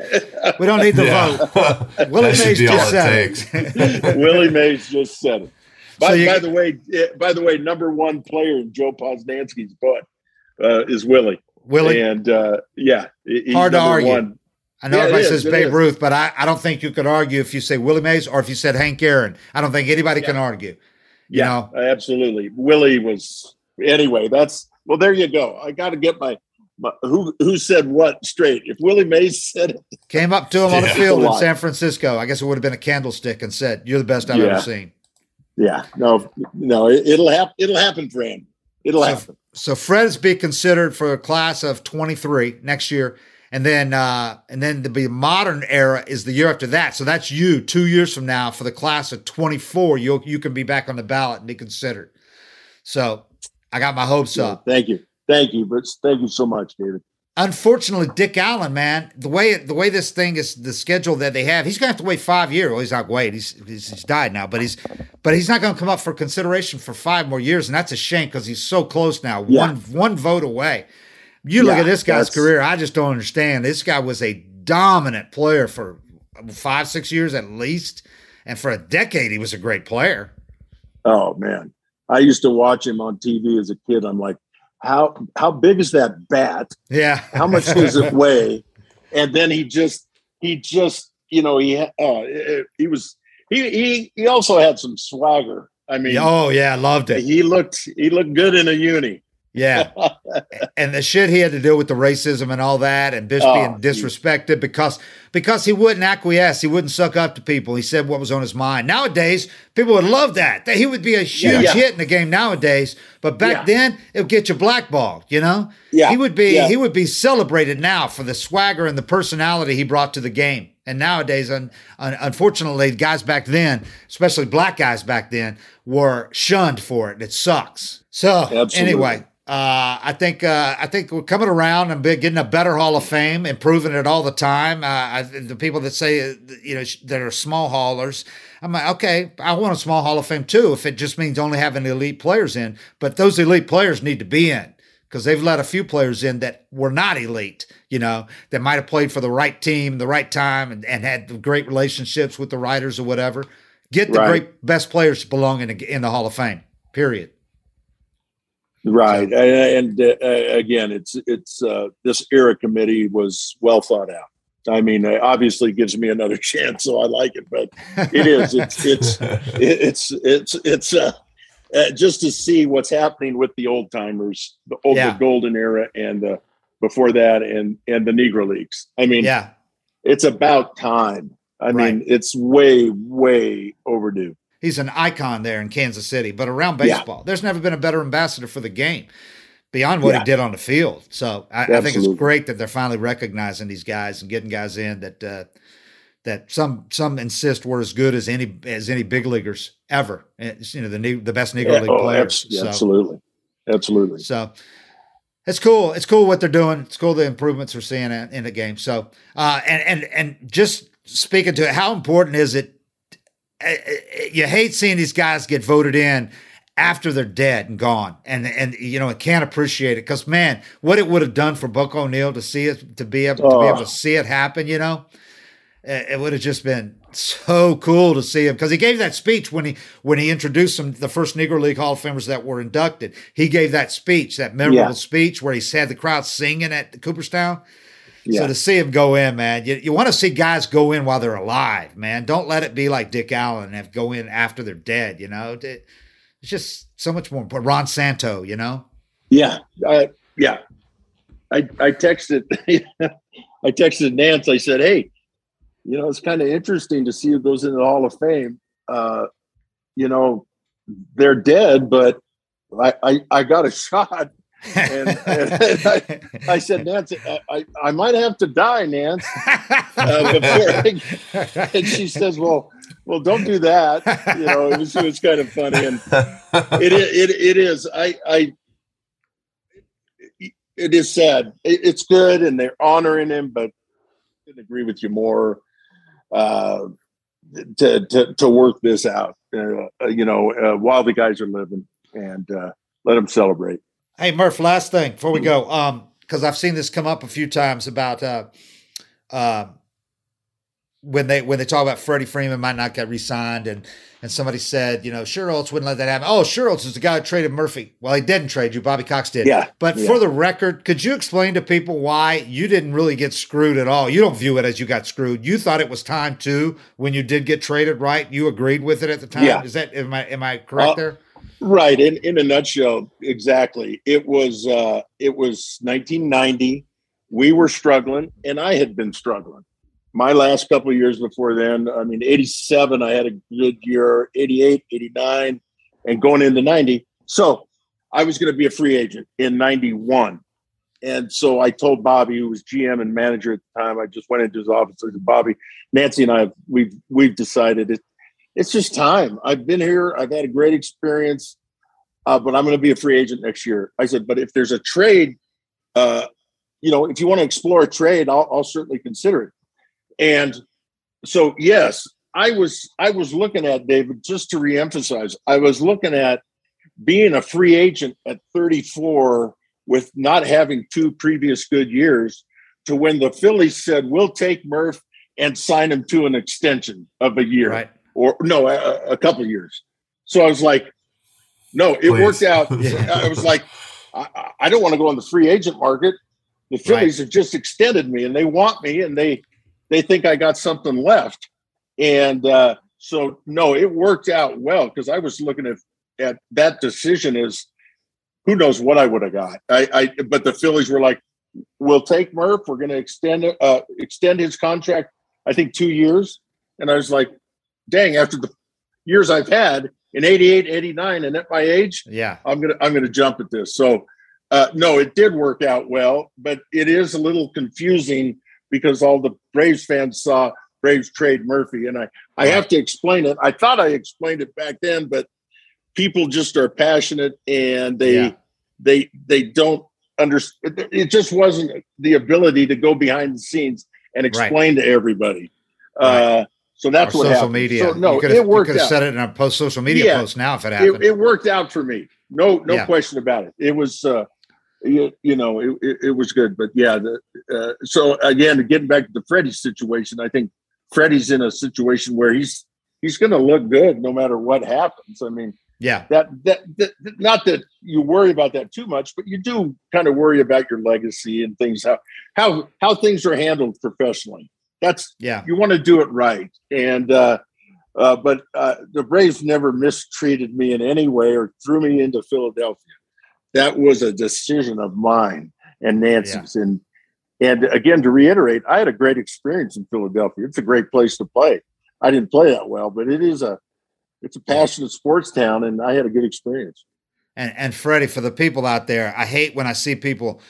We don't need the vote. yeah. Willie Mays be all just said it. Willie Mays just said it. By, So you- by the way, by the way, number one player in Joe Posnanski's butt uh, is Willie, Willie, and uh, yeah, he's Hard to argue. one. I know Yeah, it everybody is, says Babe is. Ruth, but I, I don't think you could argue if you say Willie Mays or if you said Hank Aaron. I don't think anybody can argue. You Yeah, know, absolutely. Willie was anyway. That's well. There you go. I got to get my, my who who said what straight. If Willie Mays said it, came up to him on the field in. San Francisco. I guess it would have been a candlestick and said, "You're the best I've Yeah. ever seen." yeah, no, no, it, it'll happen. It'll happen for him. It'll So- happen. So Fred is be considered for a class of 23 next year, and then uh, and then the modern era is the year after that. So that's you two years from now for the class of 24. You you can be back on the ballot and be considered. So I got my hopes up. Thank you, thank you, but thank you so much, David. Unfortunately, Dick Allen, man, the way the way this thing is, the schedule that they have, he's gonna have to wait five years. Well, he's not wait, he's, he's he's died now, but he's but he's not gonna come up for consideration for five more years, and that's a shame because he's so close now, Yeah. one one vote away. You look Yeah, at this guy's career, I just don't understand. This guy was a dominant player for five six years at least, and for a decade he was a great player. Oh man, I used to watch him on TV as a kid. I'm like, how how big is that bat? Yeah, How much does it weigh? And then he just he just you know he uh, he was he he he also had some swagger. I mean, oh yeah, loved it. he looked he looked good in a uni. Yeah. and the shit he had to deal with the racism and all that, and Bish Oh, being geez. disrespected because because he wouldn't acquiesce, he wouldn't suck up to people. He said what was on his mind. Nowadays, people would love that. That he would be a huge Yeah. hit in the game nowadays. But back Yeah. then, it would get you blackballed. You know, Yeah, he would be yeah. he would be celebrated now for the swagger and the personality he brought to the game. And nowadays, un, un, unfortunately, guys back then, especially black guys back then, were shunned for it. It sucks. So Absolutely. anyway, uh, I think uh, I think we're coming around and getting a better Hall of Fame, improving it all the time. Uh, I, the people that say uh, you know that are small haulers, I'm like, okay, I want a small Hall of Fame too. If it just means only having elite players in, but those elite players need to be in because they've let a few players in that were not elite. You know, that might have played for the right team, the right time, and, and had great relationships with the writers or whatever. Get the Right. great best players to belong in the, in the Hall of Fame. Period. Right, and, and uh, again, it's it's uh, this era committee was well thought out. I mean, it obviously gives me another chance, so I like it. But it is it's it's it's it's it's uh, uh, just to see what's happening with the old timers, the old Yeah. the golden era, and uh, before that, and and the Negro leagues. I mean, Yeah. it's about time. I Right. mean, it's way way overdue. He's an icon there in Kansas City. But around baseball, yeah. there's never been a better ambassador for the game beyond what yeah. he did on the field. So I, I, think it's great that they're finally recognizing these guys and getting guys in that uh, that some some insist were as good as any as any big leaguers ever. It's, you know the new, the best Negro yeah, League oh, players. so, absolutely, absolutely. So it's cool. It's cool what they're doing. It's cool the improvements we're seeing in, in the game. So uh, and and and just speaking to it, how important is it? Uh, uh, you hate seeing these guys get voted in after they're dead and gone and and you know I can't appreciate it because man what it would have done for buck o'neil to see it to be able to be able to see it happen you know it would have just been so cool to see him because he gave that speech when he when he introduced some the first Negro League Hall of Famers that were inducted. He gave that speech, that memorable yeah. speech where he had the crowd singing at Cooperstown. Yeah. So to see him go in, man, you, you want to see guys go in while they're alive, man. Don't let it be like Dick Allen and have go in after they're dead. You know, it's just so much more important. Ron Santo, you know. Yeah, uh, yeah. I I texted I texted Nance. I said, "Hey, you know, it's kind of interesting to see who goes into the Hall of Fame. Uh, you know, they're dead, but I, I, I got a shot. And, and I, I, said, Nancy, I, I might have to die, Nance. Uh, before and she says, well, well, don't do that. You know, it was, it was kind of funny. And it, it, it is, I, I, it is sad. it's good and they're honoring him, but I can agree with you more uh, to, to to work this out. Uh, you know, uh, while the guys are living, and uh, let them celebrate. Hey Murph, last thing before we go, um, because I've seen this come up a few times about uh, uh, when they when they talk about Freddie Freeman might not get re-signed and and somebody said, you know, Schuerholz wouldn't let that happen. Oh, Schuerholz is the guy who traded Murphy. Well, he didn't trade you. Bobby Cox did. Yeah. But yeah. for the record, could you explain to people why you didn't really get screwed at all? You don't view it as you got screwed. You thought it was time to when you did get traded, right? You agreed with it at the time. Yeah. Is that am I am I correct uh, there? Right. In in a nutshell, exactly. It was uh it was 1990. We were struggling, and I had been struggling my last couple years before then, I mean, 87, I had a good year, 88, 89, and going into 90. So I was going to be a free agent in 91. And so I told Bobby, who was GM and manager at the time, I just went into his office and said, Bobby, Nancy and I, we've, we've decided it, it's just time. I've been here. I've had a great experience, uh, but I'm going to be a free agent next year. I said, but if there's a trade, uh, you know, if you want to explore a trade, I'll, I'll certainly consider it. And so, yes, I was I was looking at David just to reemphasize. I was looking at being a free agent at 34 with not having two previous good years to when the Phillies said we'll take Murph and sign him to an extension of a year right. Or no a, a couple years. So I was like, no, it Please. worked out. I was like, I, I, don't want to go on the free agent market. The Phillies right. have just extended me and they want me and they they think I got something left. And uh, so, no, it worked out well because I was looking at, at that decision as who knows what I would have got. I, I, but the Phillies were like, "We'll take Murph. We're going to extend uh, extend his contract. I think two years." And I was like, "Dang!" After the years I've had in 88, 89, and at my age, yeah, I'm gonna I'm gonna jump at this. So, uh, no, it did work out well, but it is a little confusing because all the Braves fans saw Braves trade Murphy. And I, I have to explain it. I thought I explained it back then, but people just are passionate and they yeah. they they don't understand it just wasn't the ability to go behind the scenes and explain right. to everybody. Right. Uh, so that's what social happened. media. So, no, it worked you out. Said it in a post social media yeah, post now if it happened. It, it, worked out for me. No, no yeah. question about it. It was uh, you, you know, it, it, it, was good. But yeah, the, uh, so again, getting back to the Freddie situation, I think Freddie's in a situation where he's he's going to look good no matter what happens. I mean, yeah, that, that that not that you worry about that too much, but you do kind of worry about your legacy and things how how how things are handled professionally. That's yeah, you want to do it right, and uh, uh, but uh, the Braves never mistreated me in any way or threw me into Philadelphia that was a decision of mine and Nancy's. Yeah. And and again, to reiterate, I had a great experience in Philadelphia. It's a great place to play. I didn't play that well, but it is a it's a passionate sports town, and I had a good experience. And and Freddie, for the people out there, I hate when I see people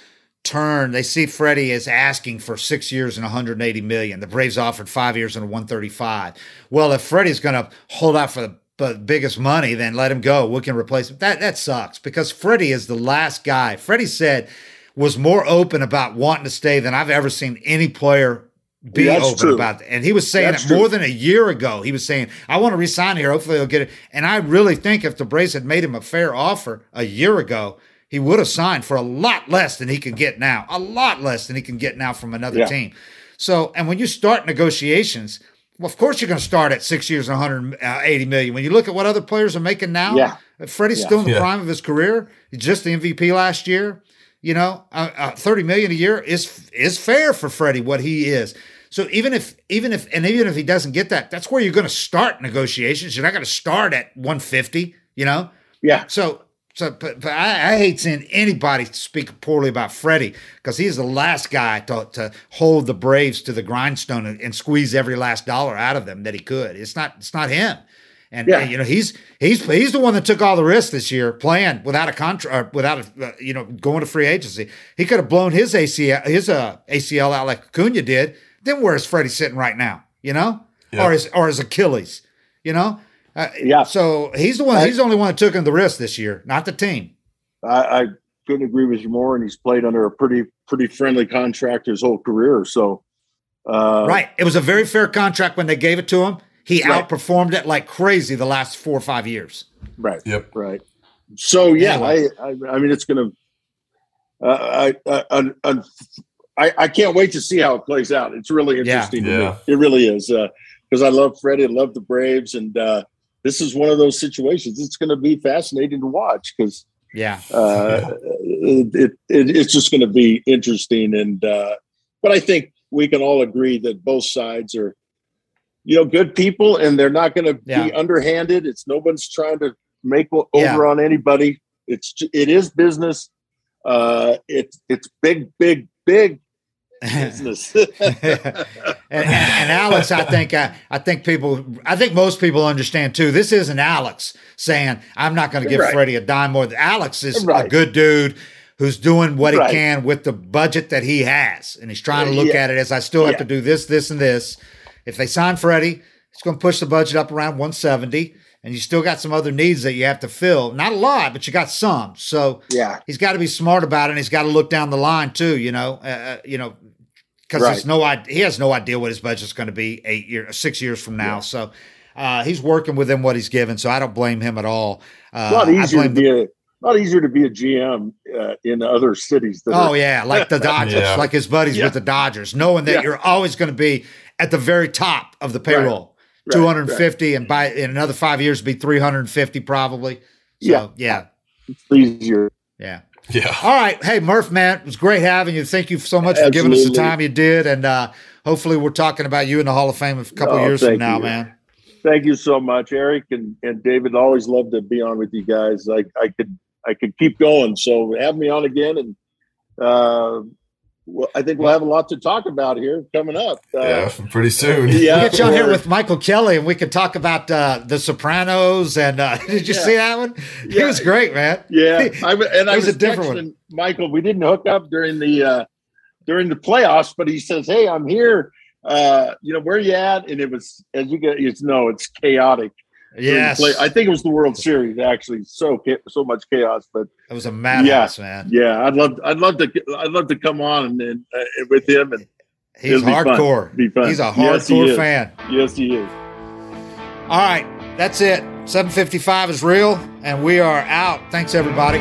turn. They see Freddie is asking for six years and 180 million. The Braves offered five years and 135. Well, if Freddie's going to hold out for the but biggest money, then let him go. We can replace him. That that sucks because Freddie is the last guy. Freddie said was more open about wanting to stay than I've ever seen any player be open true. about. And he was saying That's it more true. than a year ago. He was saying, I want to resign here. Hopefully he'll get it. And I really think if the Braves had made him a fair offer a year ago, he would have signed for a lot less than he can get now. A lot less than he can get now from another Yeah. team. So, and when you start negotiations, well, of course you're going to start at six years and 180 million. When you look at what other players are making now, Yeah. Freddie's Yeah. still in the Yeah. prime of his career. He's just the MVP last year. You know, uh, uh, 30 million a year is is fair for Freddie what he is. So even if even if and even if he doesn't get that, that's where you're going to start negotiations. You're not going to start at 150. You know, Yeah, so, so, but, but I, I hate seeing anybody speak poorly about Freddie because he's the last guy to, to hold the Braves to the grindstone and, and squeeze every last dollar out of them that he could. It's not, it's not him. And, Yeah. and, you know he's he's he's the one that took all the risks this year, playing without a contract, without a uh, you know going to free agency. He could have blown his ACL his uh, ACL out like Acuna did. Then where's Freddie sitting right now? You know, Yeah. or his or his Achilles? You know, uh, Yeah. So he's the one. I- he's the only one that took him the risk this year, not the team. I, I couldn't agree with you more. And he's played under a pretty pretty friendly contract his whole career. So, uh, right. It was a very fair contract when they gave it to him. He Right. outperformed it like crazy the last four or five years. right, Yep. right. So yeah, Anyway. I, I I mean it's gonna. Uh, I, I, I, I I I can't wait to see how it plays out. It's really interesting to Yeah. me. It really is because I love Freddie, I love the Braves, and uh, this is one of those situations. It's going to be fascinating to watch because Yeah. uh, it, it it's just going to be interesting. And uh, but I think we can all agree that both sides are, you know, good people, and they're not going to Yeah. be underhanded. It's no one's trying to make o- Yeah. over on anybody. It's it is business. Uh, it's it's big, big, big business. and, and, and Alex, I think I, I think people, I think most people understand too. This isn't Alex saying I'm not going to give Right. Freddie a dime more. Alex is a good dude who's doing what Right. he can with the budget that he has, and he's trying to look Yeah. at it as I still have Yeah. to do this, this, and this. If they sign Freddie, it's going to push the budget up around 170. And you still got some other needs that you have to fill. Not a lot, but you got some. So yeah, he's got to be smart about it and he's got to look down the line too you know uh, uh, you know because Right. there's no idea he has no idea what his budget's going to be eight years six years from now Yeah. so uh, he's working within what he's given so i don't blame him at all uh, a lot I easier to blame be a lot easier to be a GM uh, in other cities. That oh are, yeah like the dodgers Yeah. like his buddies Yeah. with the dodgers knowing that Yeah. you're always going to be at the very top of the payroll Right, 250 and by in another five years be 350 probably so Yeah. yeah it's easier. yeah Yeah. All right. Hey, Murph, man, it was great having you. Thank you so much for giving us the time you did. And uh, hopefully, we're talking about you in the Hall of Fame a couple Oh, years from now, you. man. Thank you so much, Eric and, and David. Always love to be on with you guys. I, I could I could keep going. So have me on again, and uh, well, I think we'll have a lot to talk about here coming up. Uh, Yeah. Pretty soon. yeah, We'll get you on here with Michael Kelly, and we could talk about uh, The Sopranos. And uh, did you Yeah. see that one? He Yeah. was great, man. Yeah, I, w- and I It was was, a different one. Michael. We didn't hook up during the uh, during the playoffs, but he says, "Hey, I'm here. Uh, you know where you at?" And it was as you get, you know, it's chaotic. Yes. play- I think it was the World Series actually. So so much chaos, but It was a madhouse, man. yeah, I'd love I'd love to I'd love to come on and, and uh, with him and He's It'll be fun. hardcore. Be fun. He's a Yes, hardcore is. fan. yes, he is. All right. That's it. 755 is real, and we are out. Thanks, everybody.